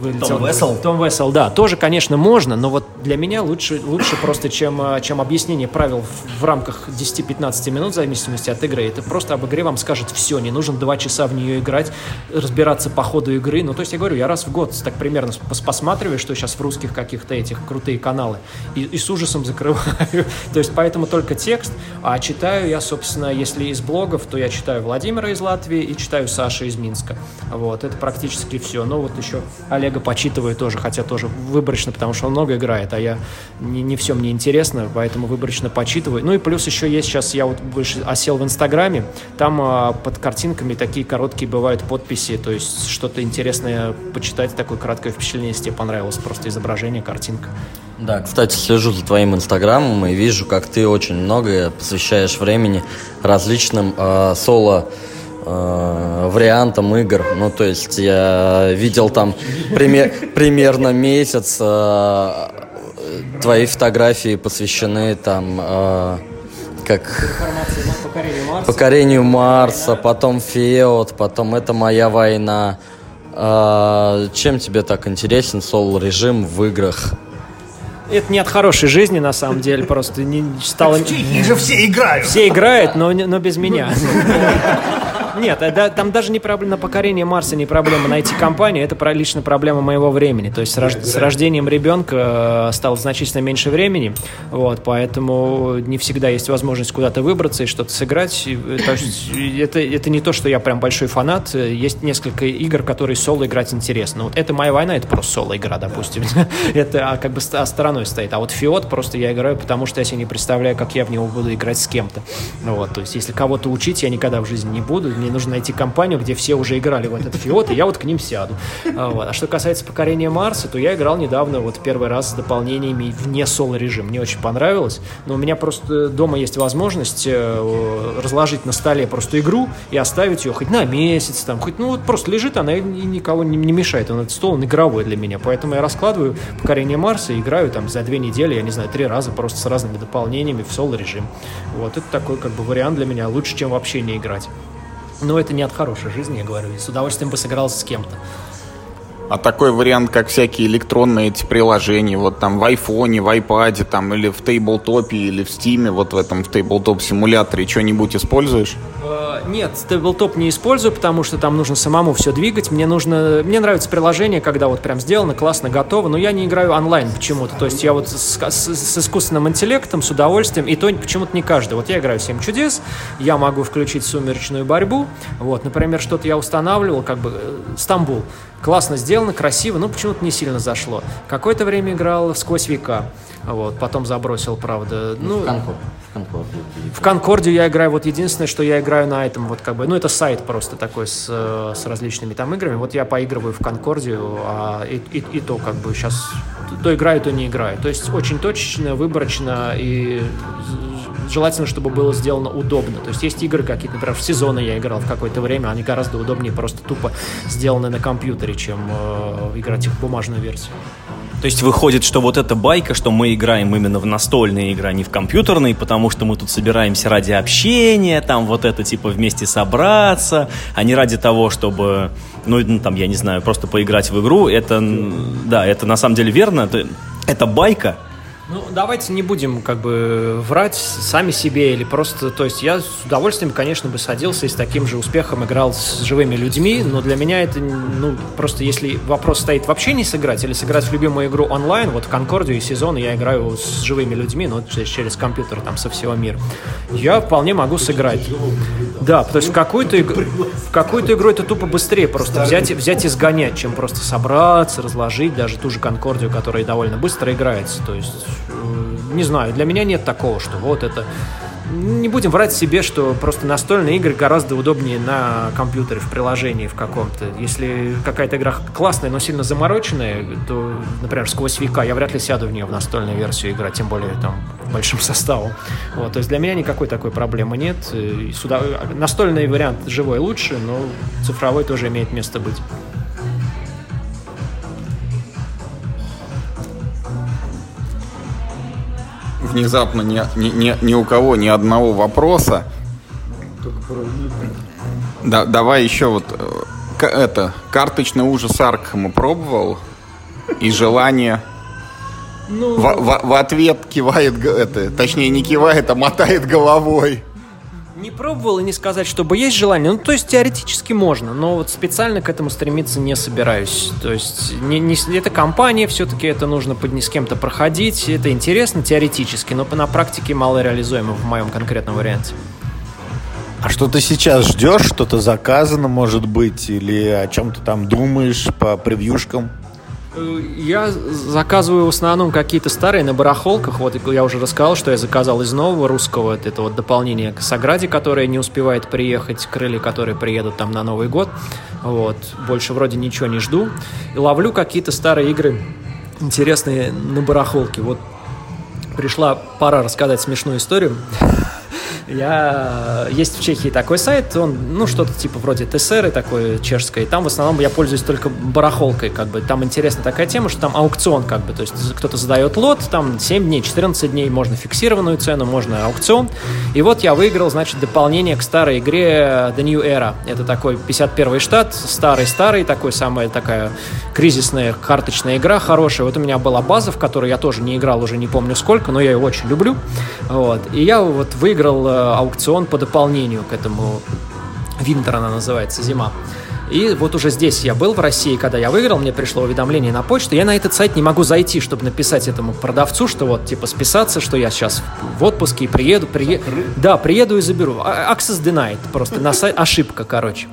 D: Вылетел.
B: Том Вессел?
D: Том Вессел, да. Тоже, конечно, можно, но вот для меня лучше, лучше просто, чем, э, чем объяснение правил в, в рамках 10-15 минут, в зависимости от игры. Это просто об игре вам скажет все. Не нужно 2 часа в нее играть, разбираться по ходу игры. Ну, то есть, я говорю, я раз в год так примерно пос- посматриваю, что сейчас в русских каких-то этих крутые каналы, и, и с ужасом закрываю. то есть, поэтому только текст, а читаю я, собственно, если из блогов, то я читаю Владимира из Латвии и читаю Саши из Минска. Вот, это практически все. Ну, вот еще Олега почитываю тоже, хотя тоже выборочно, потому что он много играет, а я не, не все мне интересно, поэтому выборочно почитываю. Ну и плюс еще есть сейчас, я вот больше осел в Инстаграме, там а, под картинками такие короткие бывают подписи, то есть что-то интересное почитать, такое краткое впечатление, если тебе понравилось, просто изображение, картинка.
C: Да, кстати, слежу за твоим инстаграмом и вижу, как ты очень много посвящаешь времени различным э, соло э, вариантам игр. Ну, то есть я видел там пример- примерно месяц э, твои фотографии посвящены там э, как покорению Марса, потом Феод, потом это моя война. А, чем тебе так интересен соло-режим в играх?
D: Это не от хорошей жизни, на самом деле, просто не стало...
E: Их же все играют.
D: Все играют, но, но без меня. Нет, э, да, там даже не проблема покорение Марса, не проблема найти компанию, это про- лично проблема моего времени. То есть рож- с рождением ребенка э, стало значительно меньше времени, вот, поэтому не всегда есть возможность куда-то выбраться и что-то сыграть. И, э, то есть это, это не то, что я прям большой фанат. Есть несколько игр, которые соло играть интересно. Вот это моя война, это просто соло игра, допустим. это а, как бы ст- стороной стоит. А вот Фиот просто я играю, потому что я себе не представляю, как я в него буду играть с кем-то. Вот, то есть если кого-то учить, я никогда в жизни не буду. Мне нужно найти компанию, где все уже играли в этот фиот, и я вот к ним сяду. А, вот. а что касается покорения Марса, то я играл недавно вот первый раз с дополнениями вне соло-режим. Мне очень понравилось, но у меня просто дома есть возможность э, разложить на столе просто игру и оставить ее хоть на месяц, там, хоть, ну вот просто лежит она и никого не мешает. Он этот стол, он игровой для меня, поэтому я раскладываю покорение Марса и играю там за две недели, я не знаю, три раза просто с разными дополнениями в соло-режим. Вот, это такой как бы вариант для меня лучше, чем вообще не играть. Но это не от хорошей жизни, я говорю. И с удовольствием бы сыграл с кем-то.
A: А такой вариант, как всякие электронные эти приложения, вот там в айфоне, в айпаде, там, или в Tabletop е, или в Steam е, вот в этом в Tabletop симуляторе, что-нибудь используешь?
D: Э, Нет, тейблтоп не использую, потому что там нужно самому все двигать. Мне нужно, мне нравится приложение, когда вот прям сделано, классно, готово, но я не играю онлайн почему-то. То есть я вот с, с- с искусственным интеллектом, с удовольствием, и то почему-то не каждый. Вот я играю 7 чудес, я могу включить сумеречную борьбу. Вот, например, что-то я устанавливал, как бы э, Стамбул. Классно сделано, красиво, но почему-то не сильно зашло. Какое-то время играл сквозь века. Вот, потом забросил, правда. Ну,
C: В Конкорд. В Конкорде
D: я играю, вот единственное, что я играю на этом, вот как бы, ну это сайт просто такой с, э, с различными там играми, вот я поигрываю в Конкорде, а и, и- и то как бы сейчас то играю, то не играю. То есть очень точечно, выборочно и желательно, чтобы было сделано удобно. То есть есть игры какие-то, например, в сезоны я играл в какое-то время, они гораздо удобнее просто тупо сделаны на компьютере, чем э, играть их в бумажную версию.
B: То есть выходит, что вот эта байка, что мы играем именно в настольные игры, а не в компьютерные, потому что мы тут собираемся ради общения, там вот это типа вместе собраться, а не ради того, чтобы, ну, ну, там, я не знаю, просто поиграть в игру. Это, да, это на самом деле верно. Это байка,
D: Ну, давайте не будем как бы врать сами себе или просто... То есть я с удовольствием, конечно, бы садился и с таким же успехом играл с живыми людьми, но для меня это, ну, просто если вопрос стоит вообще не сыграть или сыграть в любимую игру онлайн, вот в Конкордию и сезон я играю с живыми людьми, ну, через, через компьютер там со всего мира, я вполне могу сыграть. Да, то есть в какую-то, иг- в какую-то игру это тупо быстрее просто взять, взять и сгонять, чем просто собраться, разложить даже ту же Конкордию, которая довольно быстро играется. То есть, не знаю, для меня нет такого, что вот это... Не будем врать себе, что просто настольные игры гораздо удобнее на компьютере, в приложении в каком-то. Если какая-то игра классная, но сильно замороченная, то, например, сквозь века, я вряд ли сяду в нее в настольную версию играть, тем более там большим составом. Вот, то есть для меня никакой такой проблемы нет. Сюда... Настольный вариант живой лучше, но цифровой тоже имеет место быть.
A: Внезапно ни, ни, ни- ни у кого ни одного вопроса. Да, давай еще вот э, это карточный ужас Аркхема пробовал и желание.
D: Ну,
A: В, в- в ответ кивает, это, точнее не кивает, а мотает головой.
D: Не пробовал и не сказать, чтобы есть желание. Ну, то есть теоретически можно, но вот специально к этому стремиться не собираюсь. То есть не, не, это компания, все-таки это нужно под, с кем-то проходить. Это интересно теоретически, но на практике мало реализуемо в моем конкретном варианте.
E: А что ты сейчас ждешь? Что-то заказано, может быть? Или о чем ты там думаешь по превьюшкам?
D: Я заказываю в основном какие-то старые на барахолках. Вот я уже рассказал, что я заказал из нового русского. Вот Это вот дополнение к Саграде, которое не успевает приехать, крылья, которые приедут там на Новый год. Вот. Больше вроде ничего не жду. И ловлю какие-то старые игры интересные на барахолке. Вот пришла пора рассказать смешную историю. Я... Есть в Чехии такой сайт, он, ну, что-то типа вроде ТСР такой чешской. Там в основном я пользуюсь только барахолкой, как бы. Там интересна такая тема, что там аукцион, как бы. То есть кто-то задает лот, там 7 дней, 14 дней, можно фиксированную цену, можно аукцион. И вот я выиграл, значит, дополнение к старой игре The New Era. Это такой 51 штат, старый-старый, такой самая такая кризисная карточная игра хорошая. Вот у меня была база, в которой я тоже не играл уже не помню сколько, но я ее очень люблю. Вот. И я вот выиграл э, аукцион по дополнению к этому Винтер она называется, зима. И вот уже здесь я был в России, когда я выиграл, мне пришло уведомление на почту. Я на этот сайт не могу зайти, чтобы написать этому продавцу, что вот типа списаться, что я сейчас в отпуске и приеду, прие... да, приеду и заберу. А- Access denied, просто на сайт ошибка, короче.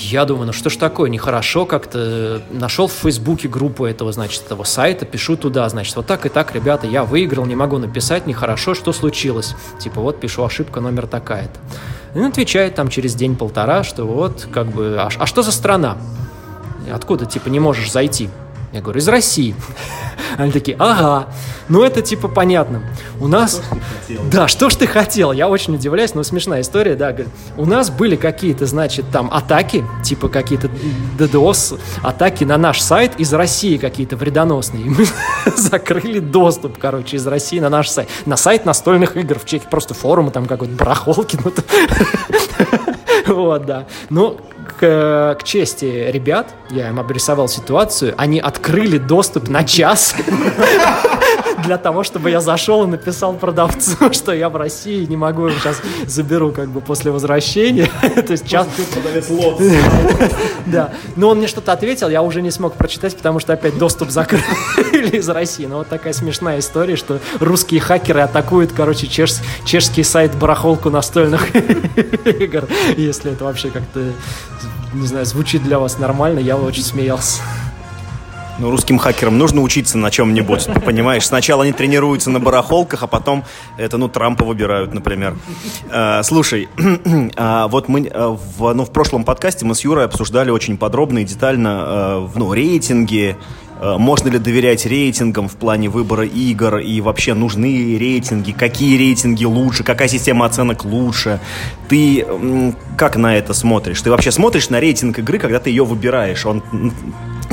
D: Я думаю, ну что ж такое, нехорошо как-то. Нашел в Фейсбуке группу этого, значит, этого сайта, пишу туда, значит, вот так и так, ребята, я выиграл, не могу написать, нехорошо, что случилось? Типа, вот пишу, ошибка номер такая-то. И он отвечает там через день-полтора, что вот, как бы, а, а что за страна? Откуда, типа, не можешь зайти? Я говорю, из России. Они такие, ага, ну это типа понятно. У нас... Да, что ж ты хотел? Я очень удивляюсь, но смешная история, да. У нас были какие-то, значит, там атаки, типа какие-то DDoS, атаки на наш сайт из России какие-то вредоносные. И мы закрыли доступ, короче, из России на наш сайт. На сайт настольных игр в Чехии, просто форумы там какой-то барахолки. Ну, вот, да. Ну, к, к чести ребят, я им обрисовал ситуацию, они открыли доступ на час для того, чтобы я зашел и написал продавцу, что я в России не могу, сейчас заберу как бы после возвращения. То есть час... Да. Но он мне что-то ответил, я уже не смог прочитать, потому что опять доступ закрыли из России. Но вот такая смешная история, что русские хакеры атакуют, короче, чеш... чешский сайт барахолку настольных игр, если это вообще как-то не знаю, звучит для вас нормально, я очень смеялся.
B: Ну, русским хакерам нужно учиться на чем-нибудь, понимаешь? Сначала они тренируются на барахолках, а потом это, ну, Трампа выбирают, например. А, слушай, а, вот мы а, в, ну, в прошлом подкасте мы с Юрой обсуждали очень подробно и детально а, ну, рейтинги, а, можно ли доверять рейтингам в плане выбора игр и вообще нужны рейтинги, какие рейтинги лучше, какая система оценок лучше. Ты как на это смотришь? Ты вообще смотришь на рейтинг игры, когда ты ее выбираешь? Он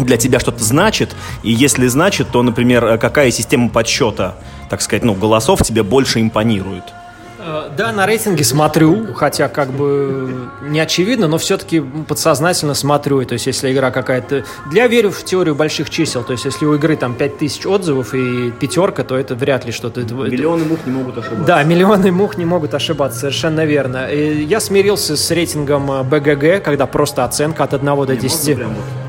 B: для тебя что-то значит, и если значит, то, например, какая система подсчета, так сказать, ну, голосов тебе больше импонирует?
D: Э, да, на рейтинге смотрю, хотя как бы не очевидно, но все-таки подсознательно смотрю. То есть, если игра какая-то... Для верю в теорию больших чисел. То есть, если у игры там 5000 отзывов и пятерка, то это вряд ли что-то...
B: Миллионы мух не могут ошибаться.
D: Да, миллионы мух не могут ошибаться, совершенно верно. И я смирился с рейтингом БГГ, когда просто оценка от 1 до 10.
B: А,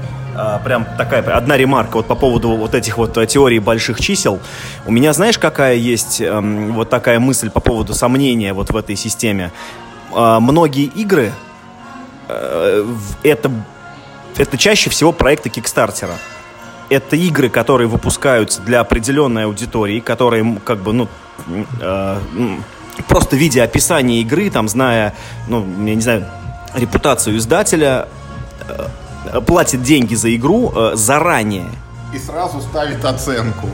B: прям такая одна ремарка вот по поводу вот этих вот э, теорий больших чисел. У меня, знаешь, какая есть эм, вот такая мысль по поводу сомнения вот в этой системе? Э, многие игры э, это, это чаще всего проекты Кикстартера. Это игры, которые выпускаются для определенной аудитории, которые как бы, ну, э, просто видя описание игры, там, зная, ну, я не знаю, репутацию издателя, платит деньги за игру э, заранее.
A: И сразу ставит оценку.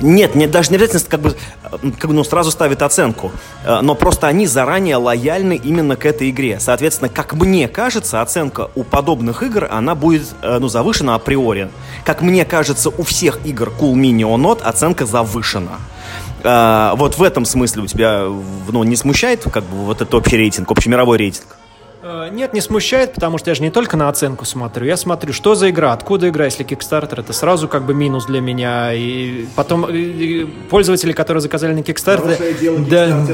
B: Нет, нет, даже не обязательно как бы, как бы ну, сразу ставит оценку. Э, но просто они заранее лояльны именно к этой игре. Соответственно, как мне кажется, оценка у подобных игр, она будет э, ну, завышена априори. Как мне кажется, у всех игр Cool Mini or Not оценка завышена. Uh, вот в этом смысле у тебя ну, не смущает как бы вот этот общий рейтинг, общемировой рейтинг?
D: Э, нет, не смущает, потому что я же не только на оценку смотрю. Я смотрю, что за игра, откуда игра, если Kickstarter, это сразу как бы минус для меня. И потом и пользователи, которые заказали на Kickstarter... да,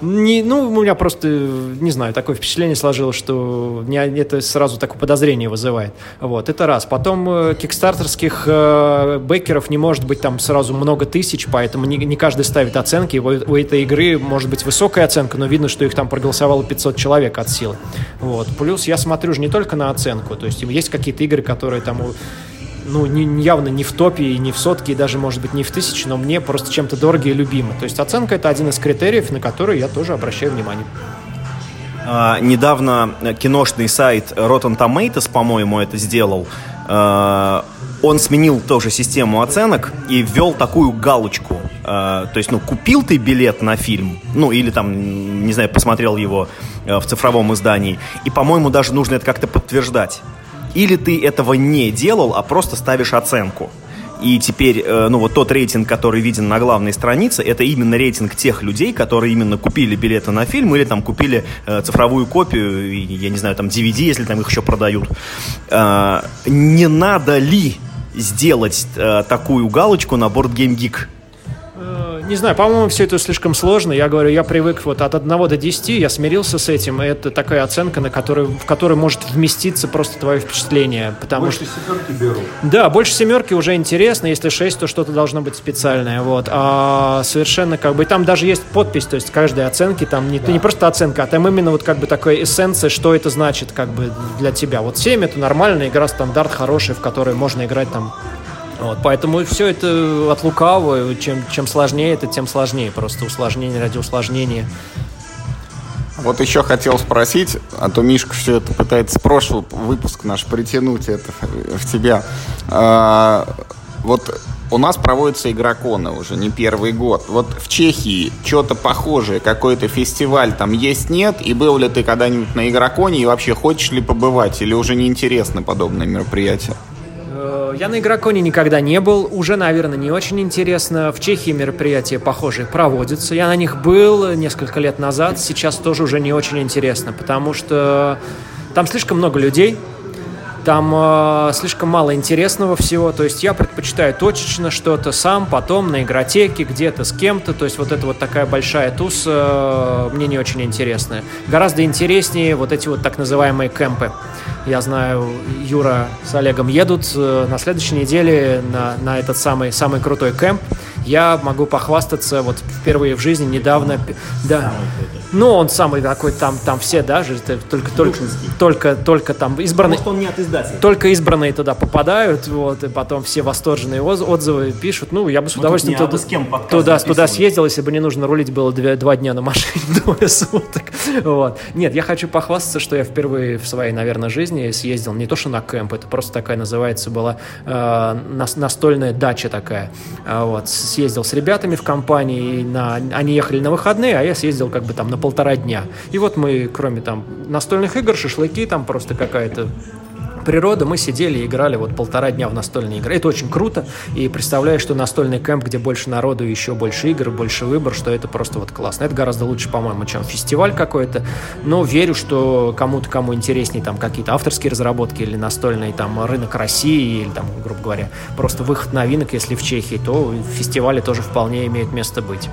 D: не, ну, у меня просто, не знаю, такое впечатление сложилось, что не, это сразу такое подозрение вызывает. Вот, это раз. Потом э, кикстартерских э, бэкеров не может быть там сразу много тысяч, поэтому не, не каждый ставит оценки. У, у этой игры может быть высокая оценка, но видно, что их там проголосовало 500 человек от силы. Вот. Плюс я смотрю же не только на оценку, то есть есть какие-то игры, которые там ну, не, явно не в топе, и не в сотке, и даже, может быть, не в тысяче, но мне просто чем-то дорогие и любимы. То есть оценка — это один из критериев, на который я тоже обращаю внимание.
B: А, недавно киношный сайт Rotten Tomatoes, по-моему, это сделал. А, он сменил тоже систему оценок и ввел такую галочку. А, то есть, ну, купил ты билет на фильм, ну, или там, не знаю, посмотрел его Э, в цифровом издании. И, по-моему, даже нужно это как-то подтверждать. Или ты этого не делал, а просто ставишь оценку. И теперь, э, ну вот тот рейтинг, который виден на главной странице, это именно рейтинг тех людей, которые именно купили билеты на фильм или там купили э, цифровую копию, я не знаю, там DVD, если там их еще продают. Э, не надо ли сделать э, такую галочку на Board Game Geek?
D: Не знаю, по-моему, все это слишком сложно. Я говорю, я привык вот от 1 до 10, я смирился с этим. Это такая оценка, на которую, в которой может вместиться просто твое впечатление. Потому
E: Больше
D: что...
E: семерки беру.
D: Да, больше семерки уже интересно. Если 6, то что-то должно быть специальное. Вот. А совершенно как бы... И там даже есть подпись, то есть каждой оценки там не, не просто оценка, а там именно вот как бы такая эссенция, что это значит как бы для тебя. Вот 7 это нормальная игра, стандарт хороший, в которой можно играть там вот, поэтому все это от лукавого. Чем, чем сложнее это, тем сложнее. Просто усложнение ради усложнения.
A: Вот еще хотел спросить, а то Мишка все это пытается прошлый выпуск наш притянуть это в тебя. А, вот у нас проводятся игроконы уже не первый год. Вот в Чехии что-то похожее, какой-то фестиваль там есть, нет? И был ли ты когда-нибудь на игроконе и вообще хочешь ли побывать? Или уже неинтересны подобные мероприятия?
D: Э, Я на игроконе никогда не был, уже, наверное, не очень интересно. В Чехии мероприятия похожие проводятся. Я на них был несколько лет назад, сейчас тоже уже не очень интересно, потому что там слишком много людей, там э, слишком мало интересного всего. То есть я предпочитаю точечно что-то сам, потом на игротеке, где-то с кем-то. То есть вот это вот такая большая туз э, мне не очень интересная. Гораздо интереснее вот эти вот так называемые кемпы. Я знаю, Юра с Олегом едут э, на следующей неделе на, на этот самый, самый крутой кемп. Я могу похвастаться вот впервые в жизни недавно. Да. Ну, он самый такой, там, там все даже, это только, только, только, только там избранные.
B: он не от издателя.
D: Только избранные туда попадают, вот, и потом все восторженные отзывы пишут. Ну, я бы с удовольствием
B: не абы
D: туда,
B: с кем
D: туда, туда съездил, если бы не нужно рулить было две- два дня на машине, двое суток. Вот. Нет, я хочу похвастаться, что я впервые в своей, наверное, жизни съездил не то, что на кемп, это просто такая называется была э, нас- настольная дача такая. А Вот. Съездил с ребятами в компании, на, они ехали на выходные, а я съездил как бы там на полтора дня. И вот мы, кроме там настольных игр, шашлыки, там просто какая-то природа, мы сидели и играли вот полтора дня в настольные игры. Это очень круто. И представляю, что настольный кемп, где больше народу, еще больше игр, больше выбор, что это просто вот классно. Это гораздо лучше, по-моему, чем фестиваль какой-то. Но верю, что кому-то, кому интереснее там какие-то авторские разработки или настольный там рынок России, или там, грубо говоря, просто выход новинок, если в Чехии, то фестивали тоже вполне имеют место быть.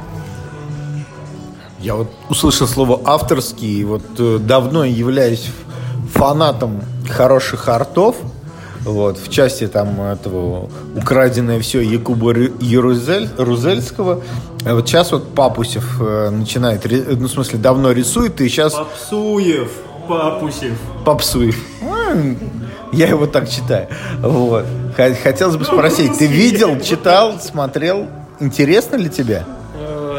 E: Я вот услышал слово авторский, и вот э, давно являюсь фанатом хороших артов. Вот, в части там этого украденное все Якуба Ярузель, Рузельского. А вот сейчас вот Папусев э, начинает, ну, в смысле, давно рисует, и сейчас
B: Попсуев, Папусев.
E: Попсуев. М, Я его так читаю. Вот. Хотелось бы спросить, ты видел, читал, смотрел? Интересно ли тебе?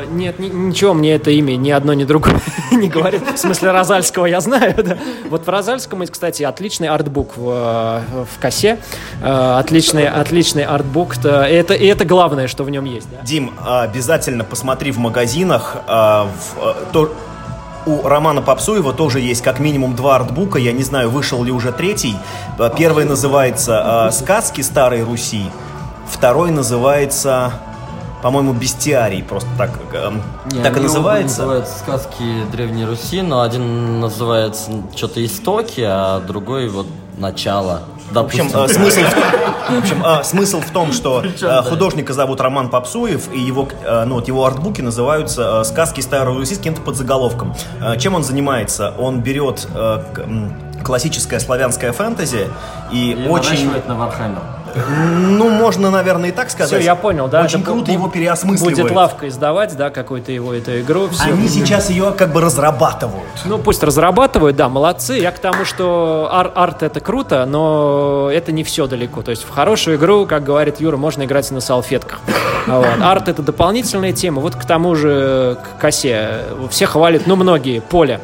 D: Э, Нет, ни- ничего мне это имя ни одно, ни другое не говорит. В смысле, Розальского я знаю, да. Вот в Розальском есть, кстати, отличный артбук в, э, в косе. Э, Отличный, отличный артбук. Это, это, и это главное, что в нем есть. да.
B: Дим, обязательно посмотри в магазинах. в, то- у Романа Попсуева тоже есть как минимум два артбука. Я не знаю, вышел ли уже третий. Первый называется «Сказки старой Руси». Второй называется, по-моему, «Бестиарий». Просто так, эм,
C: Не,
B: так и называется.
C: называются сказки Древней Руси, но один называется что-то истоки, а другой вот начало.
B: В общем,
C: Допустим,
B: э, смысл, в, в общем, э, смысл в том, что э, художника зовут Роман Попсуев, и его, э, ну, вот его артбуки называются э, «Сказки старой Руси» с каким-то подзаголовком. Э, Чем он занимается? Он берет э, классическое славянское фэнтези и,
C: и
B: очень,
C: на Warhammer.
B: ну, можно, наверное, и так сказать.
D: Все, я понял, да.
B: Очень
D: это
B: круто его переосмысливает.
D: Будет лавка издавать, да, какую-то его эту игру. Все.
B: Они сейчас ее как бы разрабатывают.
D: Ну, пусть разрабатывают, да, молодцы. Я к тому, что ар- арт это круто, но это не все далеко. То есть в хорошую игру, как говорит Юра, можно играть и на салфетках. Вот. Арт это дополнительная тема. Вот к тому же к косе. Все хвалят, ну, многие, поле.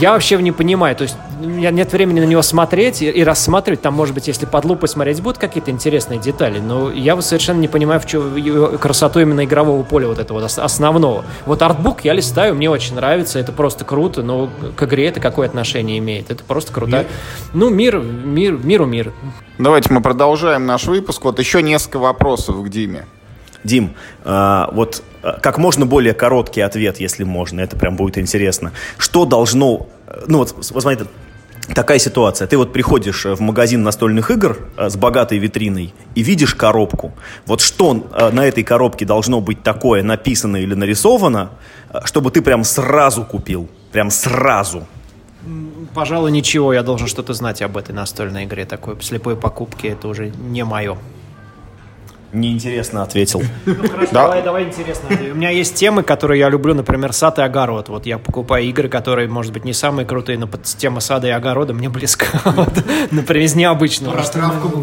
D: Я вообще не понимаю, то есть нет времени на него смотреть и, и рассматривать. Там, может быть, если под лупой смотреть, будут какие-то интересные детали. Но я вот совершенно не понимаю в чем красоту именно игрового поля вот этого ос- основного. Вот артбук я листаю, мне очень нравится, это просто круто, но к игре это какое отношение имеет? Это просто круто. Ну, мир, мир, миру мир.
A: Давайте мы продолжаем наш выпуск. Вот еще несколько вопросов к Диме.
B: Дим, а, вот а, как можно более короткий ответ, если можно, это прям будет интересно. Что должно, ну вот, вот смотри, такая ситуация. Ты вот приходишь э, в магазин настольных игр э, с богатой витриной и видишь коробку. Вот что э, на этой коробке должно быть такое написано или нарисовано, чтобы ты прям сразу купил. Прям сразу.
D: Пожалуй, ничего, я должен что-то знать об этой настольной игре. Такой слепой покупки это уже не мое.
B: Неинтересно ответил.
D: Хорошо,
A: Да.
D: давай, давай интересно. У меня есть темы, которые я люблю, например, сад и огород. Вот я покупаю игры, которые, может быть, не самые крутые, но под тема сада и огорода мне близка. Вот. Например, из необычного.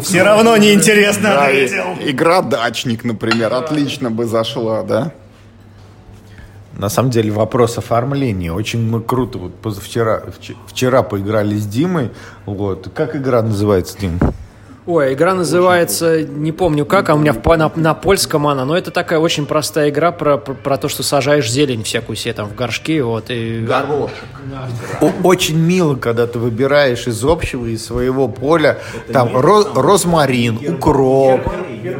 B: Все равно неинтересно
A: Да, и- игра «Дачник», например, отлично бы зашла, да?
E: На самом деле вопрос оформления. Очень мы круто. Вот позавчера, вч- вчера поиграли с Димой. Вот. Как игра называется, Дим?
D: Ой, игра называется, не помню как, а у меня на, на польском она, но это такая очень простая игра про, про, про то, что сажаешь зелень всякую себе там в горшки, вот, и...
E: О- Очень мило, когда ты выбираешь из общего, из своего поля, там ро- розмарин, укроп,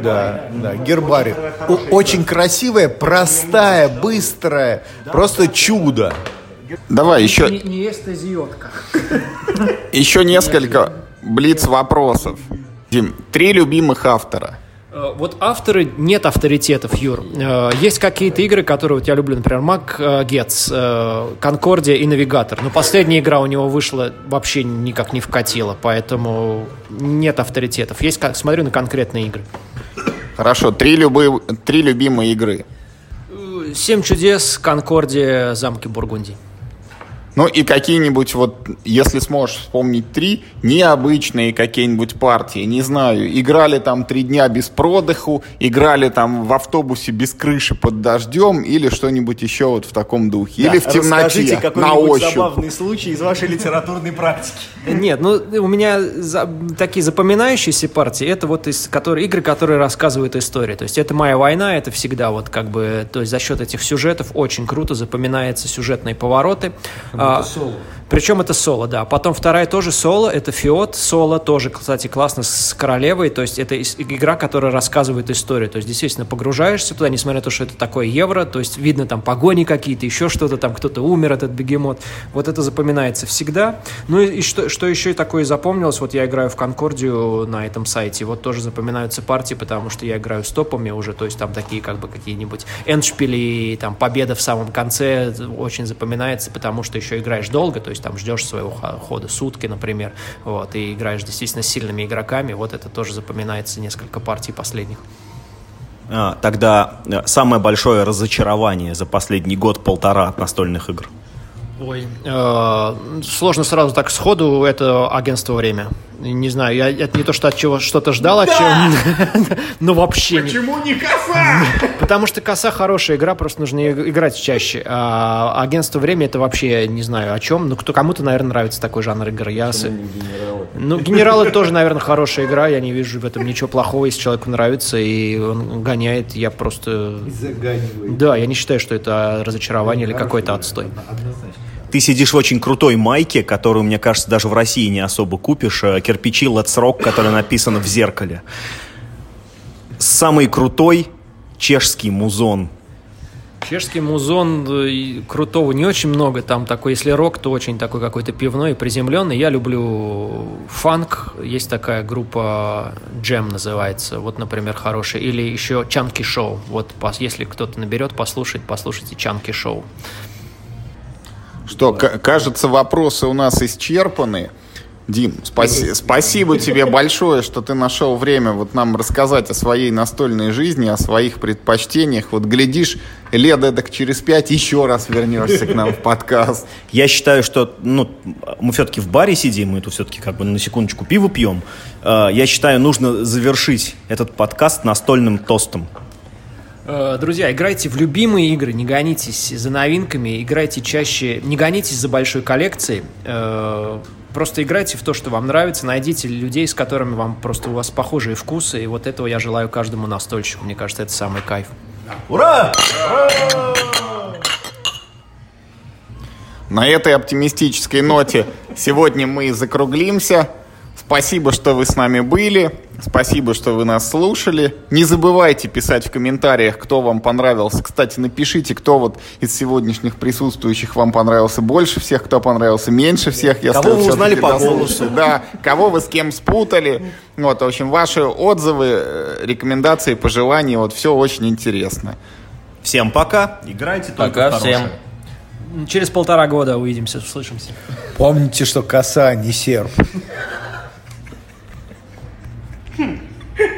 E: да, да, гербарий. Очень красивая, простая, быстрая, просто чудо.
A: Давай еще,
D: Не, не эстезиотка.
A: еще несколько блиц-вопросов. Дим, три любимых автора.
D: Э, Вот авторы, нет авторитетов, Юр. Э, Есть какие-то игры, которые вот я люблю, например, Мак э, Гетц, э, Конкордия и Навигатор. Но последняя игра у него вышла вообще никак не вкатила, поэтому нет авторитетов. Есть, смотрю на конкретные игры.
A: Хорошо, три, любы, три любимые игры.
D: Семь чудес, Конкордия, замки Бургундии.
A: Ну и какие-нибудь вот, если сможешь вспомнить три, необычные какие-нибудь партии, не знаю, играли там три дня без продыху, играли там в автобусе без крыши под дождем или что-нибудь еще вот в таком духе. или в темноте, на ощупь.
B: случай из вашей литературной практики.
D: Нет, ну у меня за- такие запоминающиеся партии, это вот из которые, игры, которые рассказывают историю. То есть это моя война, это всегда вот как бы, то есть за счет этих сюжетов очень круто запоминаются сюжетные повороты. А, Причем это соло, да. Потом вторая тоже соло, это Фиот соло, тоже, кстати, классно с королевой. То есть это игра, которая рассказывает историю. То есть действительно погружаешься туда, несмотря на то, что это такое евро, то есть видно там погони какие-то, еще что-то там, кто-то умер, этот бегемот. Вот это запоминается всегда. Ну и, и что, что еще такое запомнилось, вот я играю в Конкордию на этом сайте, вот тоже запоминаются партии, потому что я играю с топами уже, то есть там такие как бы какие-нибудь эндшпили, там победа в самом конце очень запоминается, потому что еще играешь долго, то есть там ждешь своего хо- хода сутки, например, вот, и играешь действительно с сильными игроками, вот это тоже запоминается несколько партий последних.
B: А, тогда э, самое большое разочарование за последний год-полтора от настольных игр.
D: Ой, э, сложно сразу так сходу, это агентство время. Не знаю, я это не то, что от чего что-то ждал, от чего. Ну вообще.
A: Почему не коса?
D: Потому что коса хорошая игра, просто нужно играть чаще. А агентство время это вообще не знаю о чем. Ну, кто кому-то, наверное, нравится такой жанр игр. Я с- Ну, генералы тоже, наверное, хорошая игра. Я не вижу в этом ничего плохого, если человеку нравится и он гоняет. Я просто. Да, я не считаю, что это разочарование или какой-то отстой.
B: Ты сидишь в очень крутой майке, которую, мне кажется, даже в России не особо купишь. э, Кирпичи Let's Rock, которая написана в зеркале. Самый крутой чешский музон.
D: Чешский музон э, крутого не очень много. Там такой, если рок, то очень такой какой-то пивной и приземленный. Я люблю фанк. Есть такая группа Джем называется. Вот, например, хорошая. Или еще Чанки Шоу. Вот если кто-то наберет, послушать, послушайте Чанки Шоу.
A: Что, кажется, вопросы у нас исчерпаны. Дим, спаси- спасибо тебе большое, что ты нашел время вот нам рассказать о своей настольной жизни, о своих предпочтениях. Вот глядишь, лет эдак через пять еще раз вернешься к нам в подкаст.
B: Я считаю, что ну, мы все-таки в баре сидим, мы тут все-таки как бы на секундочку пиво пьем. Э, Я считаю, нужно завершить этот подкаст настольным тостом.
D: Э, Друзья, играйте в любимые игры, не гонитесь за новинками, играйте чаще, не гонитесь за большой коллекцией, э, просто играйте в то, что вам нравится, найдите людей, с которыми вам просто у вас похожие вкусы, и вот этого я желаю каждому настольщику, мне кажется, это самый кайф.
B: Ура!
A: На этой оптимистической ноте сегодня мы закруглимся. Спасибо, что вы с нами были. Спасибо, что вы нас слушали. Не забывайте писать в комментариях, кто вам понравился. Кстати, напишите, кто вот из сегодняшних присутствующих вам понравился больше всех, кто понравился меньше всех. Я
B: Кого вы узнали по голосу.
A: Да, кого вы с кем спутали. Вот, в общем, ваши отзывы, э, рекомендации, пожелания, вот все очень интересно.
B: Всем пока. Играйте только
C: Пока
B: в хорошее.
C: всем.
D: Через полтора года увидимся, услышимся.
E: Помните, что коса не серп.